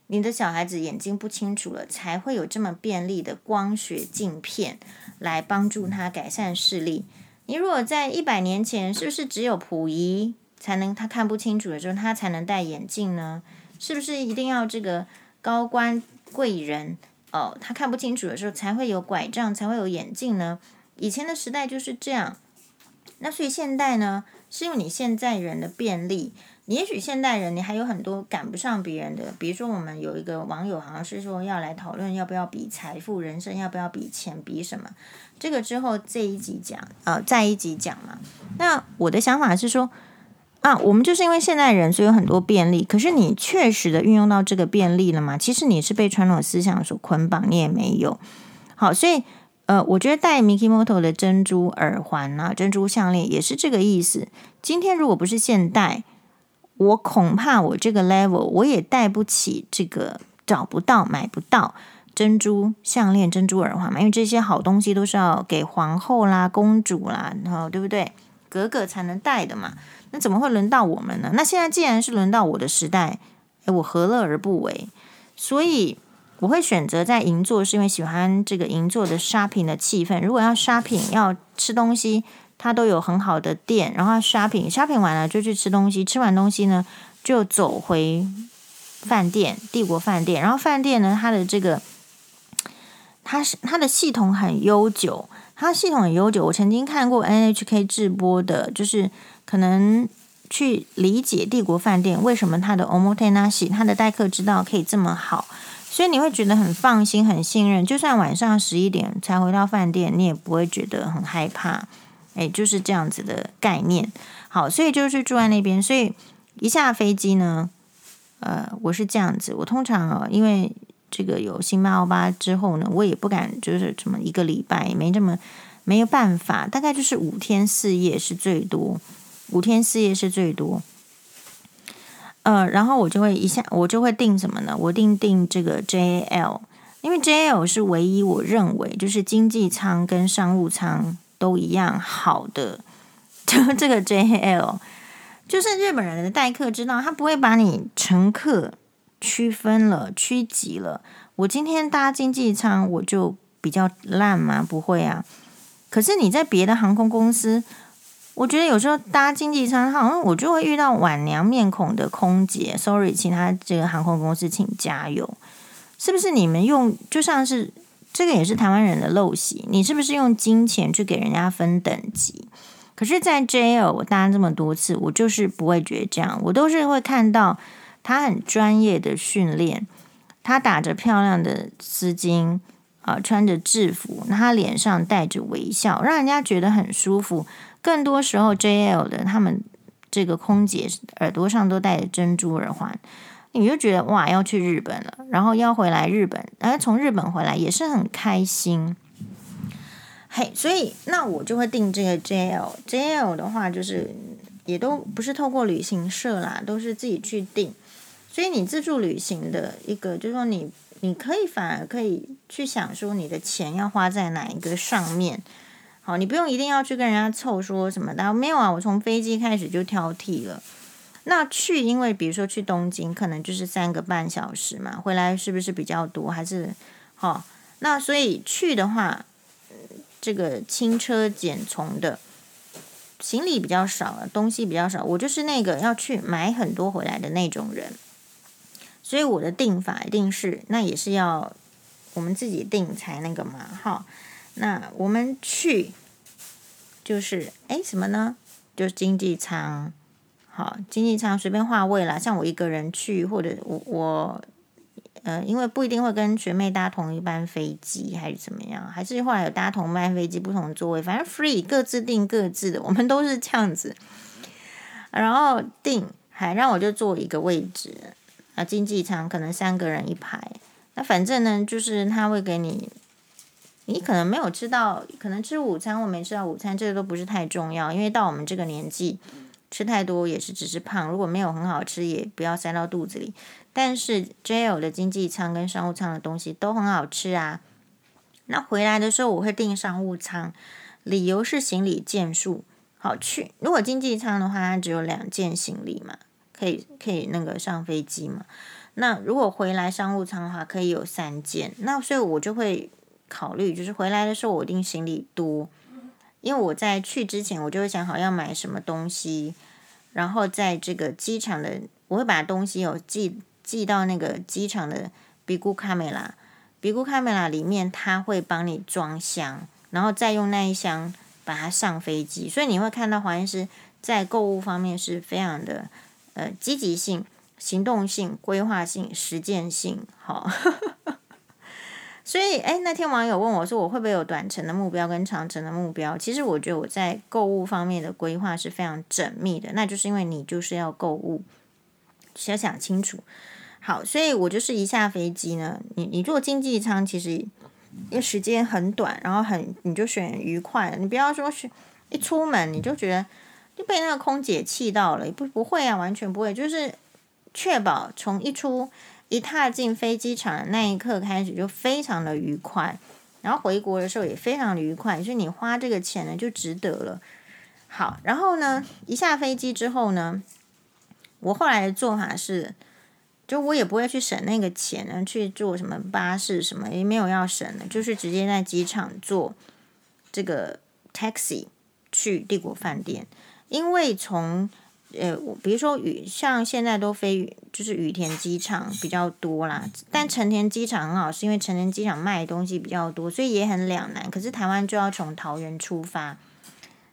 你的小孩子眼睛不清楚了，才会有这么便利的光学镜片来帮助他改善视力。你如果在一百年前，是不是只有溥仪才能他看不清楚的时候，他才能戴眼镜呢？是不是一定要这个高官贵人？”哦，他看不清楚的时候才会有拐杖，才会有眼镜呢。以前的时代就是这样。那所以现代呢，是因为你现在人的便利。你也许现代人你还有很多赶不上别人的。比如说，我们有一个网友好像是说要来讨论要不要比财富、人生要不要比钱、比什么。这个之后这一集讲，呃，再一集讲嘛。那我的想法是说。啊，我们就是因为现代人，所以有很多便利。可是你确实的运用到这个便利了吗？其实你是被传统思想所捆绑，你也没有。好，所以呃，我觉得戴 Mikimoto 的珍珠耳环啊，珍珠项链也是这个意思。今天如果不是现代，我恐怕我这个 level 我也戴不起这个，找不到买不到珍珠项链、珍珠耳环嘛。因为这些好东西都是要给皇后啦、公主啦，然后对不对？格格才能戴的嘛。那怎么会轮到我们呢？那现在既然是轮到我的时代，诶，我何乐而不为？所以我会选择在银座，是因为喜欢这个银座的 shopping 的气氛。如果要 shopping 要吃东西，它都有很好的店，然后 shopping shopping 完了就去吃东西，吃完东西呢就走回饭店，帝国饭店。然后饭店呢，它的这个它是它的系统很悠久，它系统很悠久。我曾经看过 NHK 直播的，就是。可能去理解帝国饭店为什么它的 omotenashi 它的待客之道可以这么好，所以你会觉得很放心、很信任。就算晚上十一点才回到饭店，你也不会觉得很害怕。诶，就是这样子的概念。好，所以就是住在那边。所以一下飞机呢，呃，我是这样子。我通常啊，因为这个有新巴欧巴之后呢，我也不敢就是什么一个礼拜没这么没有办法，大概就是五天四夜是最多。五天四夜是最多，呃，然后我就会一下，我就会订什么呢？我定定这个 JAL，因为 JAL 是唯一我认为就是经济舱跟商务舱都一样好的，就这个 JAL，就是日本人的待客之道，他不会把你乘客区分了、区级了。我今天搭经济舱，我就比较烂吗？不会啊。可是你在别的航空公司。我觉得有时候搭经济舱，好像我就会遇到晚娘面孔的空姐。Sorry，其他这个航空公司请加油。是不是你们用就像是这个也是台湾人的陋习？你是不是用金钱去给人家分等级？可是，在 JL 我搭这么多次，我就是不会觉得这样。我都是会看到他很专业的训练，他打着漂亮的丝巾啊、呃，穿着制服，那他脸上带着微笑，让人家觉得很舒服。更多时候，JL 的他们这个空姐耳朵上都戴着珍珠耳环，你就觉得哇，要去日本了，然后要回来日本，然后从日本回来也是很开心。嘿，所以那我就会订这个 JL。JL 的话，就是也都不是透过旅行社啦，都是自己去订。所以你自助旅行的一个，就是说你你可以反而可以去想说，你的钱要花在哪一个上面。好，你不用一定要去跟人家凑说什么的，没有啊。我从飞机开始就挑剔了。那去，因为比如说去东京，可能就是三个半小时嘛，回来是不是比较多？还是好？那所以去的话，这个轻车简从的，行李比较少，东西比较少。我就是那个要去买很多回来的那种人，所以我的订法一定是，那也是要我们自己订才那个嘛，哈。那我们去就是哎什么呢？就是经济舱，好，经济舱随便划位啦。像我一个人去，或者我我呃，因为不一定会跟学妹搭同一班飞机，还是怎么样？还是后来有搭同班飞机，不同座位，反正 free 各自订各自的，我们都是这样子。然后订还让我就坐一个位置，啊，经济舱可能三个人一排。那反正呢，就是他会给你，你可能没有吃到，可能吃午餐或没吃到午餐，这个都不是太重要，因为到我们这个年纪，吃太多也是只是胖。如果没有很好吃，也不要塞到肚子里。但是 JAL 的经济舱跟商务舱的东西都很好吃啊。那回来的时候我会订商务舱，理由是行李件数好去。如果经济舱的话，它只有两件行李嘛，可以可以那个上飞机嘛。那如果回来商务舱的话，可以有三件。那所以我就会考虑，就是回来的时候我订行李多，因为我在去之前我就会想好要买什么东西，然后在这个机场的我会把东西有寄。寄到那个机场的 Bigu Camera，Bigu Camera 里面，他会帮你装箱，然后再用那一箱把它上飞机。所以你会看到黄医师在购物方面是非常的呃积极性、行动性、规划性、实践性。好，所以哎，那天网友问我说，我会不会有短程的目标跟长程的目标？其实我觉得我在购物方面的规划是非常缜密的，那就是因为你就是要购物，先想清楚。好，所以我就是一下飞机呢，你你坐经济舱，其实因为时间很短，然后很你就选愉快，你不要说选一出门你就觉得就被那个空姐气到了，不不会啊，完全不会，就是确保从一出一踏进飞机场的那一刻开始就非常的愉快，然后回国的时候也非常的愉快，所以你花这个钱呢就值得了。好，然后呢，一下飞机之后呢，我后来的做法是。就我也不会去省那个钱呢，去坐什么巴士什么也没有要省的，就是直接在机场坐这个 taxi 去帝国饭店。因为从呃，比如说羽像现在都飞就是羽田机场比较多啦，但成田机场很好，是因为成田机场卖的东西比较多，所以也很两难。可是台湾就要从桃园出发，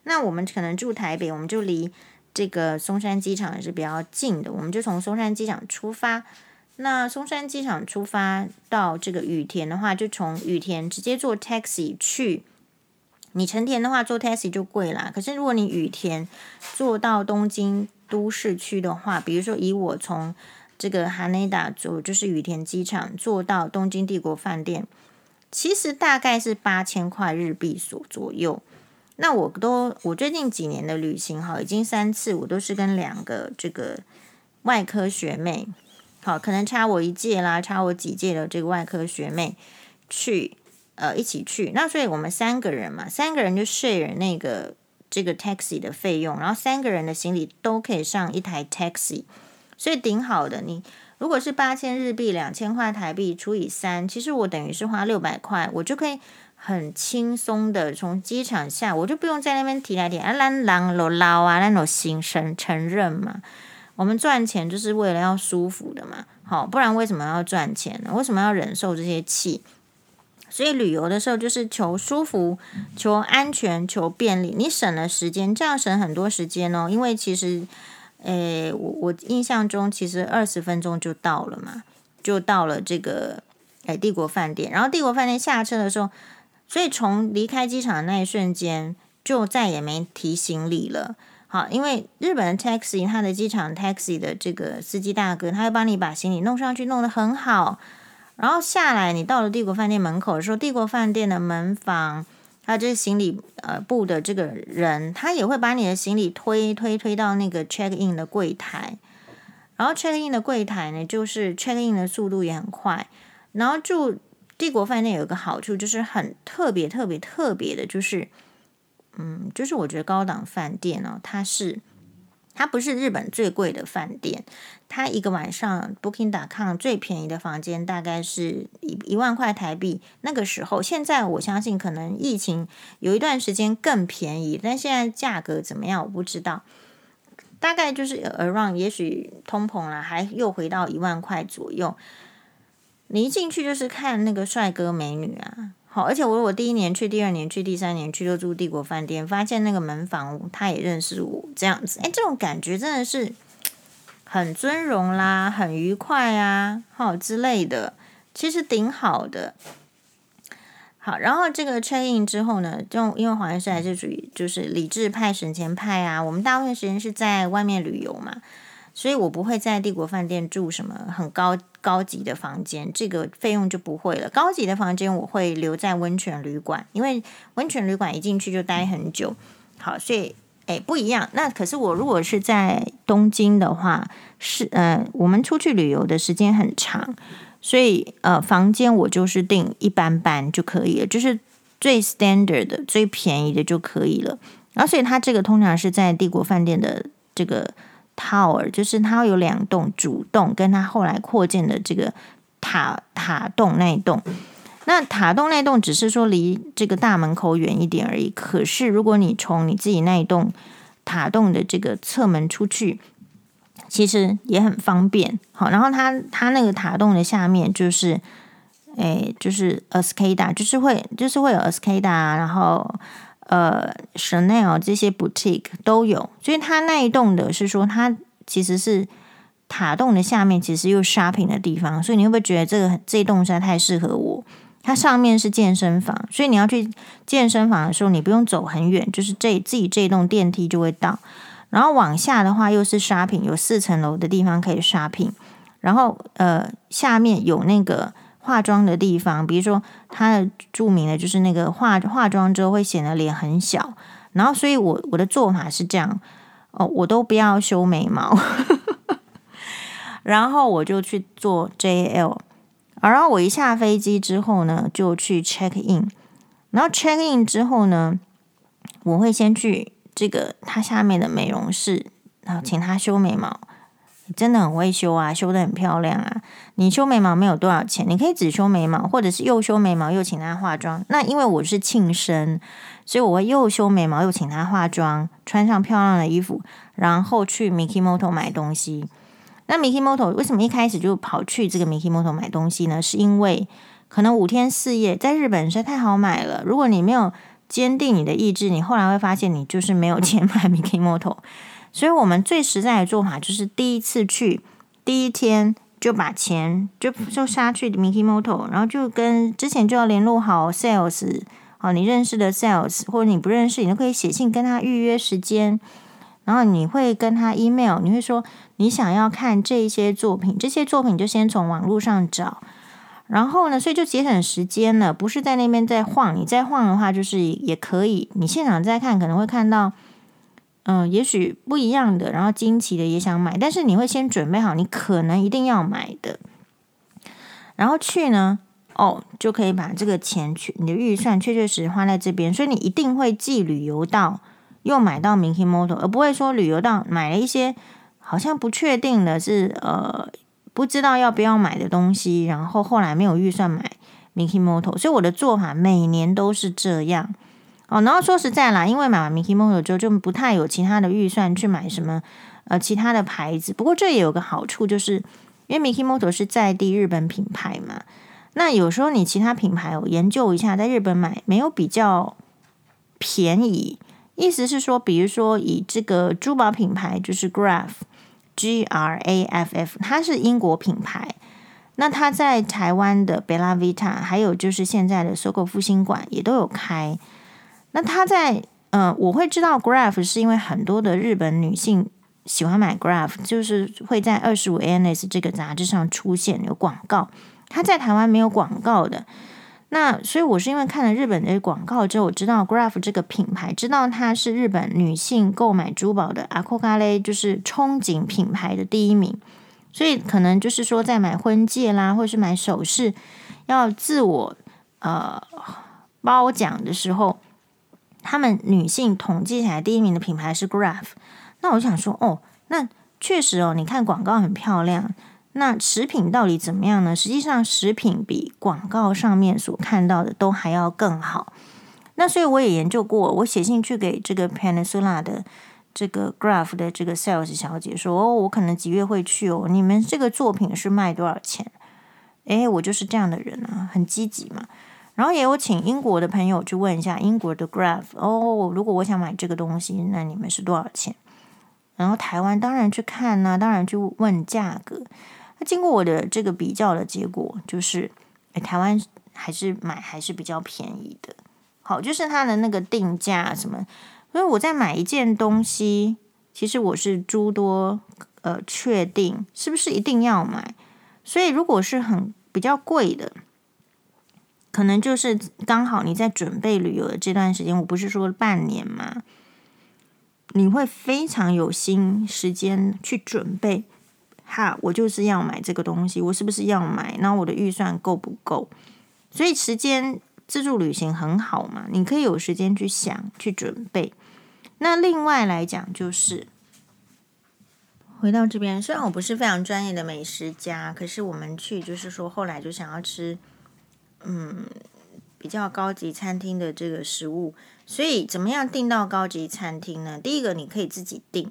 那我们可能住台北，我们就离。这个松山机场也是比较近的，我们就从松山机场出发。那松山机场出发到这个羽田的话，就从羽田直接坐 taxi 去。你成田的话坐 taxi 就贵啦，可是如果你羽田坐到东京都市区的话，比如说以我从这个羽田坐，就是羽田机场坐到东京帝国饭店，其实大概是八千块日币所左右。那我都我最近几年的旅行哈，已经三次，我都是跟两个这个外科学妹，好，可能差我一届啦，差我几届的这个外科学妹去，呃，一起去。那所以我们三个人嘛，三个人就 share 那个这个 taxi 的费用，然后三个人的行李都可以上一台 taxi，所以顶好的。你如果是八千日币，两千块台币除以三，其实我等于是花六百块，我就可以。很轻松的从机场下，我就不用在那边提来提啊，咱人就老啊，那种心承承认嘛。我们赚钱就是为了要舒服的嘛，好，不然为什么要赚钱呢？为什么要忍受这些气？所以旅游的时候就是求舒服、求安全、求便利。你省了时间，这样省很多时间哦。因为其实，诶，我我印象中其实二十分钟就到了嘛，就到了这个诶帝国饭店。然后帝国饭店下车的时候。所以从离开机场的那一瞬间，就再也没提行李了。好，因为日本的 taxi，它的机场 taxi 的这个司机大哥，他会帮你把行李弄上去，弄得很好。然后下来，你到了帝国饭店门口的时候，帝国饭店的门房，还有这个行李呃部的这个人，他也会把你的行李推推推到那个 check in 的柜台。然后 check in 的柜台呢，就是 check in 的速度也很快。然后住。帝国饭店有一个好处，就是很特别、特别、特别的，就是，嗯，就是我觉得高档饭店哦，它是它不是日本最贵的饭店，他一个晚上 Booking.com 最便宜的房间大概是一一万块台币。那个时候，现在我相信可能疫情有一段时间更便宜，但现在价格怎么样我不知道，大概就是 around，也许通膨了，还又回到一万块左右。你一进去就是看那个帅哥美女啊，好，而且我我第一年去，第二年去，第三年去就住帝国饭店，发现那个门房他也认识我这样子，哎，这种感觉真的是很尊荣啦，很愉快啊，好之类的，其实挺好的。好，然后这个 check in 之后呢，就因为黄医师还是属于就是理智派、省钱派啊，我们大部分时间是在外面旅游嘛，所以我不会在帝国饭店住什么很高高级的房间，这个费用就不会了。高级的房间我会留在温泉旅馆，因为温泉旅馆一进去就待很久。好，所以诶不一样。那可是我如果是在东京的话，是呃我们出去旅游的时间很长。所以，呃，房间我就是订一般般就可以了，就是最 standard 的、最便宜的就可以了。然后，所以它这个通常是在帝国饭店的这个 tower，就是它有两栋主栋，跟它后来扩建的这个塔塔栋那一栋。那塔栋那栋只是说离这个大门口远一点而已。可是，如果你从你自己那一栋塔栋的这个侧门出去，其实也很方便，好，然后它它那个塔洞的下面就是，诶，就是 Escada，就是会就是会有 Escada，然后呃 Chanel 这些 boutique 都有，所以它那一栋的是说它其实是塔洞的下面，其实又 shopping 的地方，所以你会不会觉得这个这一栋实在太适合我？它上面是健身房，所以你要去健身房的时候，你不用走很远，就是这自己这一栋电梯就会到。然后往下的话又是 shopping，有四层楼的地方可以 shopping。然后呃，下面有那个化妆的地方，比如说它的著名的就是那个化化妆之后会显得脸很小。然后所以我我的做法是这样哦，我都不要修眉毛，然后我就去做 JL。然后我一下飞机之后呢，就去 check in。然后 check in 之后呢，我会先去。这个他下面的美容室，然后请他修眉毛，真的很会修啊，修的很漂亮啊。你修眉毛没有多少钱，你可以只修眉毛，或者是又修眉毛又请他化妆。那因为我是庆生，所以我会又修眉毛又请他化妆，穿上漂亮的衣服，然后去 Mikimoto 买东西。那 Mikimoto 为什么一开始就跑去这个 Mikimoto 买东西呢？是因为可能五天四夜在日本实在太好买了，如果你没有。坚定你的意志，你后来会发现你就是没有钱买 Mikimoto，所以我们最实在的做法就是第一次去第一天就把钱就就杀去 Mikimoto，然后就跟之前就要联络好 sales，好你认识的 sales 或者你不认识，你都可以写信跟他预约时间，然后你会跟他 email，你会说你想要看这一些作品，这些作品就先从网络上找。然后呢，所以就节省时间了，不是在那边再晃。你再晃的话，就是也可以。你现场再看，可能会看到，嗯、也许不一样的，然后惊奇的也想买，但是你会先准备好，你可能一定要买的。然后去呢，哦，就可以把这个钱去你的预算确确实实花在这边，所以你一定会寄旅游到又买到 Mikimoto，而不会说旅游到买了一些好像不确定的是呃。不知道要不要买的东西，然后后来没有预算买 Mikimoto，所以我的做法每年都是这样哦。然后说实在啦，因为买完 Mikimoto 之后就不太有其他的预算去买什么呃其他的牌子。不过这也有个好处，就是因为 Mikimoto 是在地日本品牌嘛，那有时候你其他品牌我研究一下，在日本买没有比较便宜。意思是说，比如说以这个珠宝品牌就是 Graff。G R A F F，它是英国品牌。那它在台湾的 Bella Vita，还有就是现在的 SOGO 复兴馆也都有开。那它在，呃，我会知道 Graff 是因为很多的日本女性喜欢买 Graff，就是会在二十五 ANS 这个杂志上出现有广告。它在台湾没有广告的。那所以，我是因为看了日本的广告之后，我知道 Graff 这个品牌，知道它是日本女性购买珠宝的阿库咖喱，就是憧憬品牌的第一名。所以，可能就是说，在买婚戒啦，或者是买首饰，要自我呃褒奖的时候，他们女性统计起来第一名的品牌是 Graff。那我想说，哦，那确实哦，你看广告很漂亮。那食品到底怎么样呢？实际上，食品比广告上面所看到的都还要更好。那所以我也研究过，我写信去给这个 Peninsula 的这个 Graff 的这个 sales 小姐说：“哦，我可能几月会去哦，你们这个作品是卖多少钱？”诶，我就是这样的人啊，很积极嘛。然后也有请英国的朋友去问一下英国的 Graff，哦，如果我想买这个东西，那你们是多少钱？然后台湾当然去看呐、当然去问价格。那经过我的这个比较的结果，就是诶台湾还是买还是比较便宜的。好，就是它的那个定价什么，所以我在买一件东西，其实我是诸多呃确定是不是一定要买。所以如果是很比较贵的，可能就是刚好你在准备旅游的这段时间，我不是说半年嘛，你会非常有心时间去准备。哈，我就是要买这个东西，我是不是要买？那我的预算够不够？所以时间。自助旅行很好嘛，你可以有时间去想、去准备。那另外来讲，就是回到这边，虽然我不是非常专业的美食家，可是我们去就是说，后来就想要吃，嗯，比较高级餐厅的这个食物。所以，怎么样订到高级餐厅呢？第一个，你可以自己订，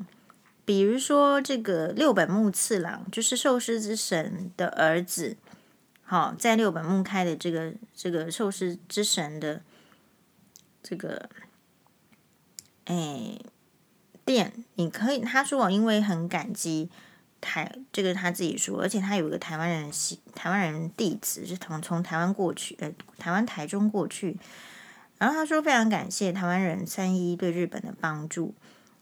比如说这个六本木次郎，就是寿司之神的儿子。好，在六本木开的这个这个寿司之神的这个哎店，你可以他说我因为很感激台这个他自己说，而且他有一个台湾人台湾人弟子是从从台湾过去，呃台湾台中过去，然后他说非常感谢台湾人三一对日本的帮助。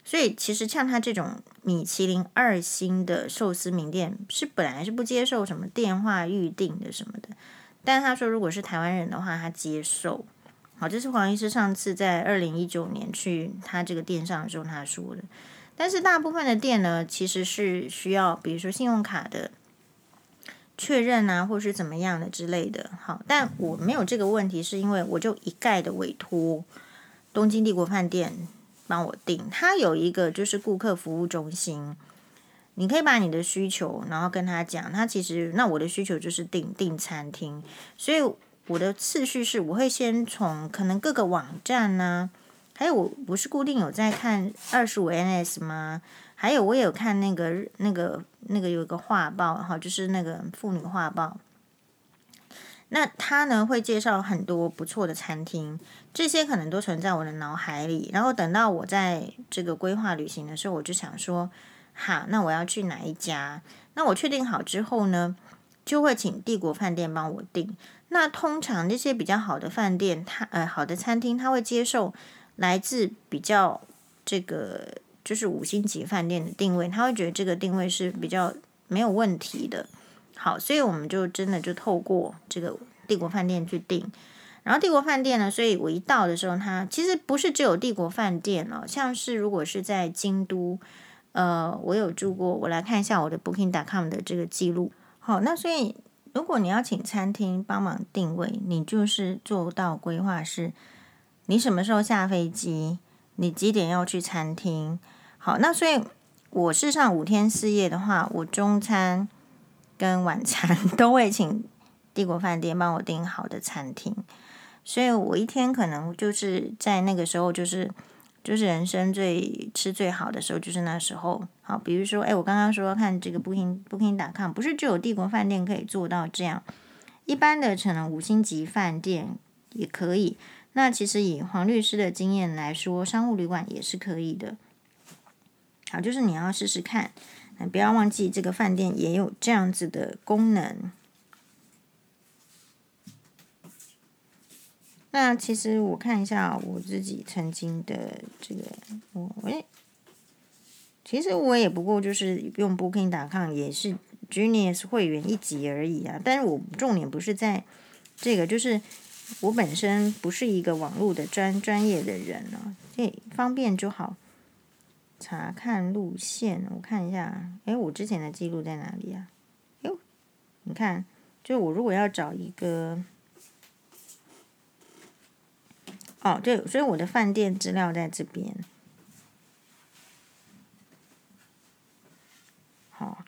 所以其实像他这种米其林二星的寿司名店，是本来是不接受什么电话预订的什么的。但他说，如果是台湾人的话，他接受。好，这是黄医师上次在二零一九年去他这个店上的时候他说的。但是大部分的店呢，其实是需要，比如说信用卡的确认啊，或是怎么样的之类的。好，但我没有这个问题，是因为我就一概的委托东京帝国饭店。帮我订，他有一个就是顾客服务中心，你可以把你的需求，然后跟他讲。他其实那我的需求就是订订餐厅，所以我的次序是，我会先从可能各个网站呢、还有我不是固定有在看二十五 NS 吗？还有我有看那个那个那个有一个画报哈，就是那个妇女画报。那他呢会介绍很多不错的餐厅，这些可能都存在我的脑海里。然后等到我在这个规划旅行的时候，我就想说，好，那我要去哪一家？那我确定好之后呢，就会请帝国饭店帮我订。那通常那些比较好的饭店，他呃好的餐厅，他会接受来自比较这个就是五星级饭店的定位，他会觉得这个定位是比较没有问题的。好，所以我们就真的就透过这个帝国饭店去订，然后帝国饭店呢，所以我一到的时候，它其实不是只有帝国饭店哦，像是如果是在京都，呃，我有住过，我来看一下我的 Booking.com 的这个记录。好，那所以如果你要请餐厅帮忙定位，你就是做到规划是，你什么时候下飞机，你几点要去餐厅。好，那所以我是上五天四夜的话，我中餐。跟晚餐 都会请帝国饭店帮我订好的餐厅，所以我一天可能就是在那个时候，就是就是人生最吃最好的时候，就是那时候。好，比如说，哎，我刚刚说看这个 Booking Booking.com，不是只有帝国饭店可以做到这样，一般的可能五星级饭店也可以。那其实以黄律师的经验来说，商务旅馆也是可以的。好，就是你要试试看。不要忘记，这个饭店也有这样子的功能。那其实我看一下我自己曾经的这个，我我也，其实我也不过就是用 Booking.com 也是 Genius 会员一级而已啊。但是我重点不是在这个，就是我本身不是一个网络的专专业的人呢，这方便就好。查看路线，我看一下，诶，我之前的记录在哪里啊？哟，你看，就我如果要找一个，哦，对，所以我的饭店资料在这边。好，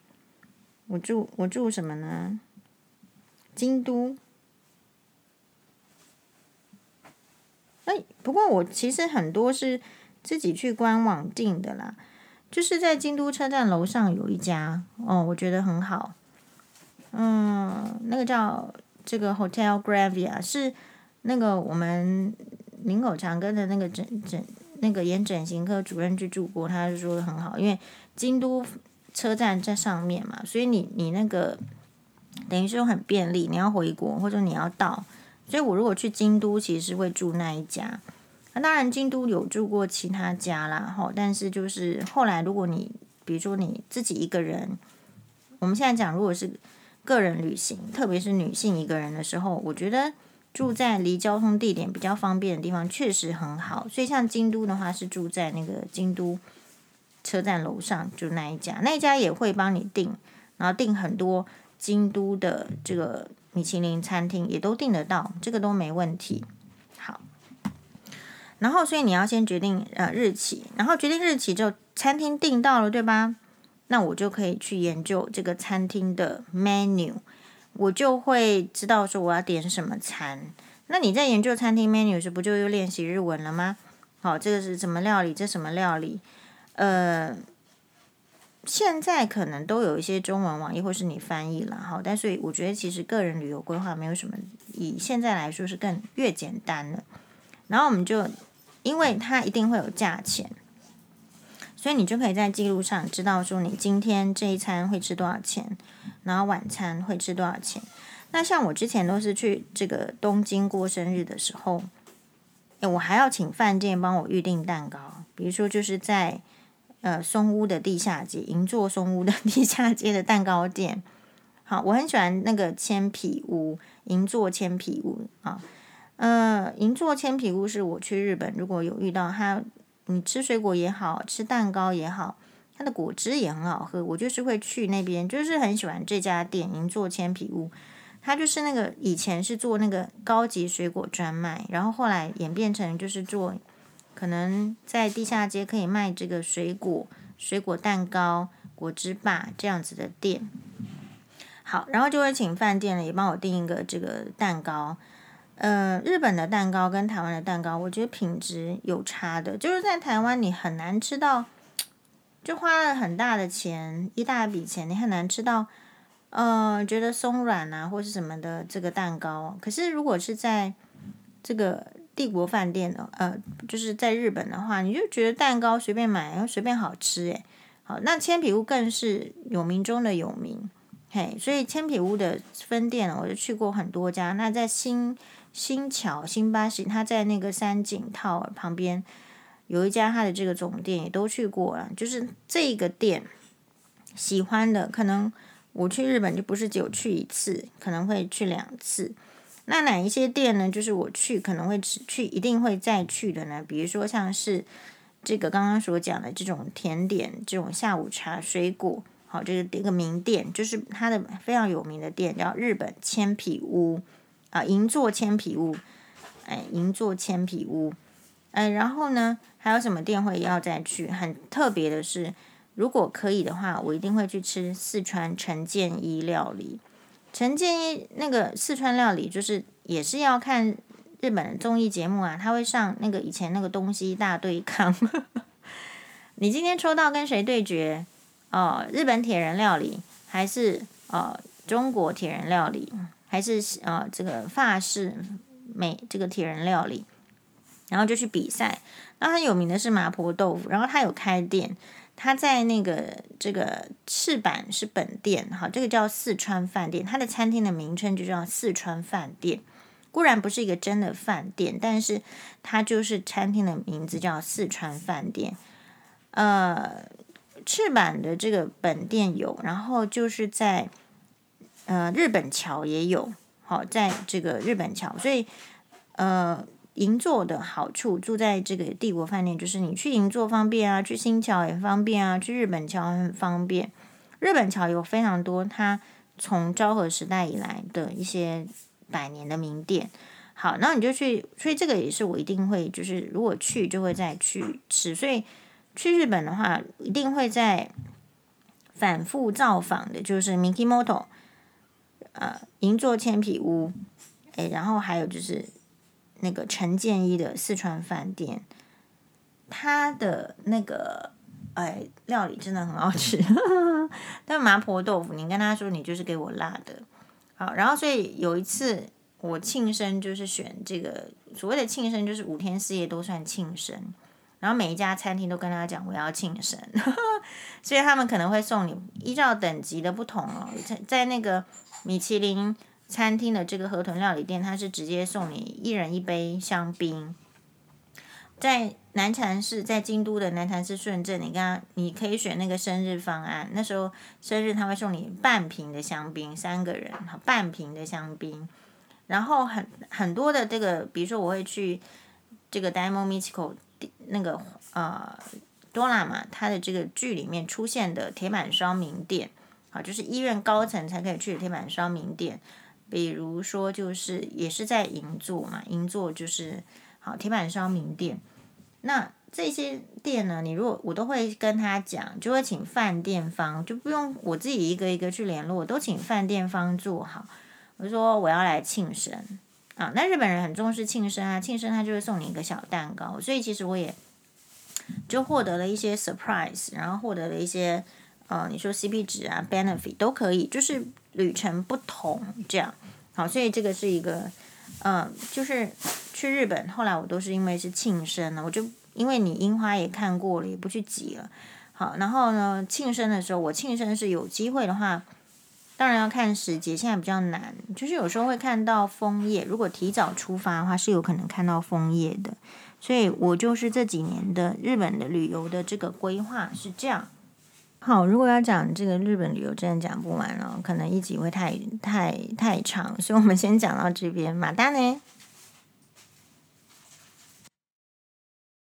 我住我住什么呢？京都。哎，不过我其实很多是。自己去官网订的啦，就是在京都车站楼上有一家哦，我觉得很好。嗯，那个叫这个 Hotel Gravia 是那个我们林口长庚的那个诊诊那个眼整形科主任去住过，他就说的很好，因为京都车站在上面嘛，所以你你那个等于说很便利，你要回国或者你要到，所以我如果去京都，其实会住那一家。那当然，京都有住过其他家啦，哈，但是就是后来，如果你比如说你自己一个人，我们现在讲，如果是个人旅行，特别是女性一个人的时候，我觉得住在离交通地点比较方便的地方确实很好。所以像京都的话，是住在那个京都车站楼上，就那一家，那一家也会帮你订，然后订很多京都的这个米其林餐厅，也都订得到，这个都没问题。然后，所以你要先决定呃日期，然后决定日期就，餐厅订到了，对吧？那我就可以去研究这个餐厅的 menu，我就会知道说我要点什么餐。那你在研究餐厅 menu 时，不就又练习日文了吗？好，这个是什么料理？这什么料理？呃，现在可能都有一些中文网页或是你翻译了，好，但是我觉得其实个人旅游规划没有什么，以现在来说是更越简单了。然后我们就，因为它一定会有价钱，所以你就可以在记录上知道说你今天这一餐会吃多少钱，然后晚餐会吃多少钱。那像我之前都是去这个东京过生日的时候，诶，我还要请饭店帮我预订蛋糕，比如说就是在呃松屋的地下街，银座松屋的地下街的蛋糕店。好，我很喜欢那个千皮屋，银座千皮屋啊。呃，银座千皮屋是我去日本如果有遇到它，你吃水果也好吃蛋糕也好，它的果汁也很好喝，我就是会去那边，就是很喜欢这家店银座千皮屋。它就是那个以前是做那个高级水果专卖，然后后来演变成就是做可能在地下街可以卖这个水果、水果蛋糕、果汁吧这样子的店。好，然后就会请饭店呢也帮我订一个这个蛋糕。呃，日本的蛋糕跟台湾的蛋糕，我觉得品质有差的。就是在台湾，你很难吃到，就花了很大的钱，一大笔钱，你很难吃到，呃，觉得松软啊或是什么的这个蛋糕。可是如果是在这个帝国饭店的，呃，就是在日本的话，你就觉得蛋糕随便买，然后随便好吃，诶。好，那千痞屋更是有名中的有名，嘿，所以千痞屋的分店我就去过很多家。那在新新桥新巴士，他在那个三井套旁边有一家他的这个总店，也都去过了。就是这个店喜欢的，可能我去日本就不是只有去一次，可能会去两次。那哪一些店呢？就是我去可能会只去，一定会再去的呢？比如说像是这个刚刚所讲的这种甜点，这种下午茶、水果，好，这个一个名店，就是它的非常有名的店，叫日本千皮屋。啊，银座千皮屋，哎，银座千皮屋，哎，然后呢，还有什么店会要再去？很特别的是，如果可以的话，我一定会去吃四川陈建一料理。陈建一那个四川料理，就是也是要看日本综艺节目啊，他会上那个以前那个东西大对抗。你今天抽到跟谁对决？哦，日本铁人料理还是哦中国铁人料理？还是呃，这个法式美这个铁人料理，然后就去比赛。那他有名的是麻婆豆腐，然后他有开店，他在那个这个赤坂是本店，哈，这个叫四川饭店，他的餐厅的名称就叫四川饭店。固然不是一个真的饭店，但是它就是餐厅的名字叫四川饭店。呃，赤坂的这个本店有，然后就是在。呃，日本桥也有，好，在这个日本桥，所以呃，银座的好处住在这个帝国饭店，就是你去银座方便啊，去新桥也方便啊，去日本桥很方便。日本桥有非常多，它从昭和时代以来的一些百年的名店。好，然后你就去，所以这个也是我一定会，就是如果去就会再去吃。所以去日本的话，一定会在反复造访的，就是 Mikimoto。呃，银座千皮屋，诶，然后还有就是那个陈建一的四川饭店，他的那个哎料理真的很好吃，但麻婆豆腐，你跟他说你就是给我辣的，好，然后所以有一次我庆生就是选这个所谓的庆生就是五天四夜都算庆生，然后每一家餐厅都跟他讲我要庆生，所以他们可能会送你依照等级的不同哦，在在那个米其林餐厅的这个河豚料理店，它是直接送你一人一杯香槟。在南禅寺，在京都的南禅寺顺正，你看你可以选那个生日方案，那时候生日他会送你半瓶的香槟，三个人半瓶的香槟，然后很很多的这个，比如说我会去这个 Daimon Michiko 那个呃多拉嘛他的这个剧里面出现的铁板烧名店，好，就是医院高层才可以去的铁板烧名店，比如说就是也是在银座嘛，银座就是。好，铁板烧名店，那这些店呢？你如果我都会跟他讲，就会请饭店方，就不用我自己一个一个去联络，都请饭店方做好。我说我要来庆生啊，那日本人很重视庆生啊，庆生他就会送你一个小蛋糕，所以其实我也就获得了一些 surprise，然后获得了一些呃，你说 CP 值啊，benefit 都可以，就是旅程不同这样。好，所以这个是一个。嗯，就是去日本，后来我都是因为是庆生了，我就因为你樱花也看过了，也不去挤了。好，然后呢，庆生的时候，我庆生是有机会的话，当然要看时节，现在比较难，就是有时候会看到枫叶，如果提早出发的话，是有可能看到枫叶的。所以我就是这几年的日本的旅游的这个规划是这样。好，如果要讲这个日本旅游，真的讲不完了，可能一集会太太太长，所以我们先讲到这边。马丹呢？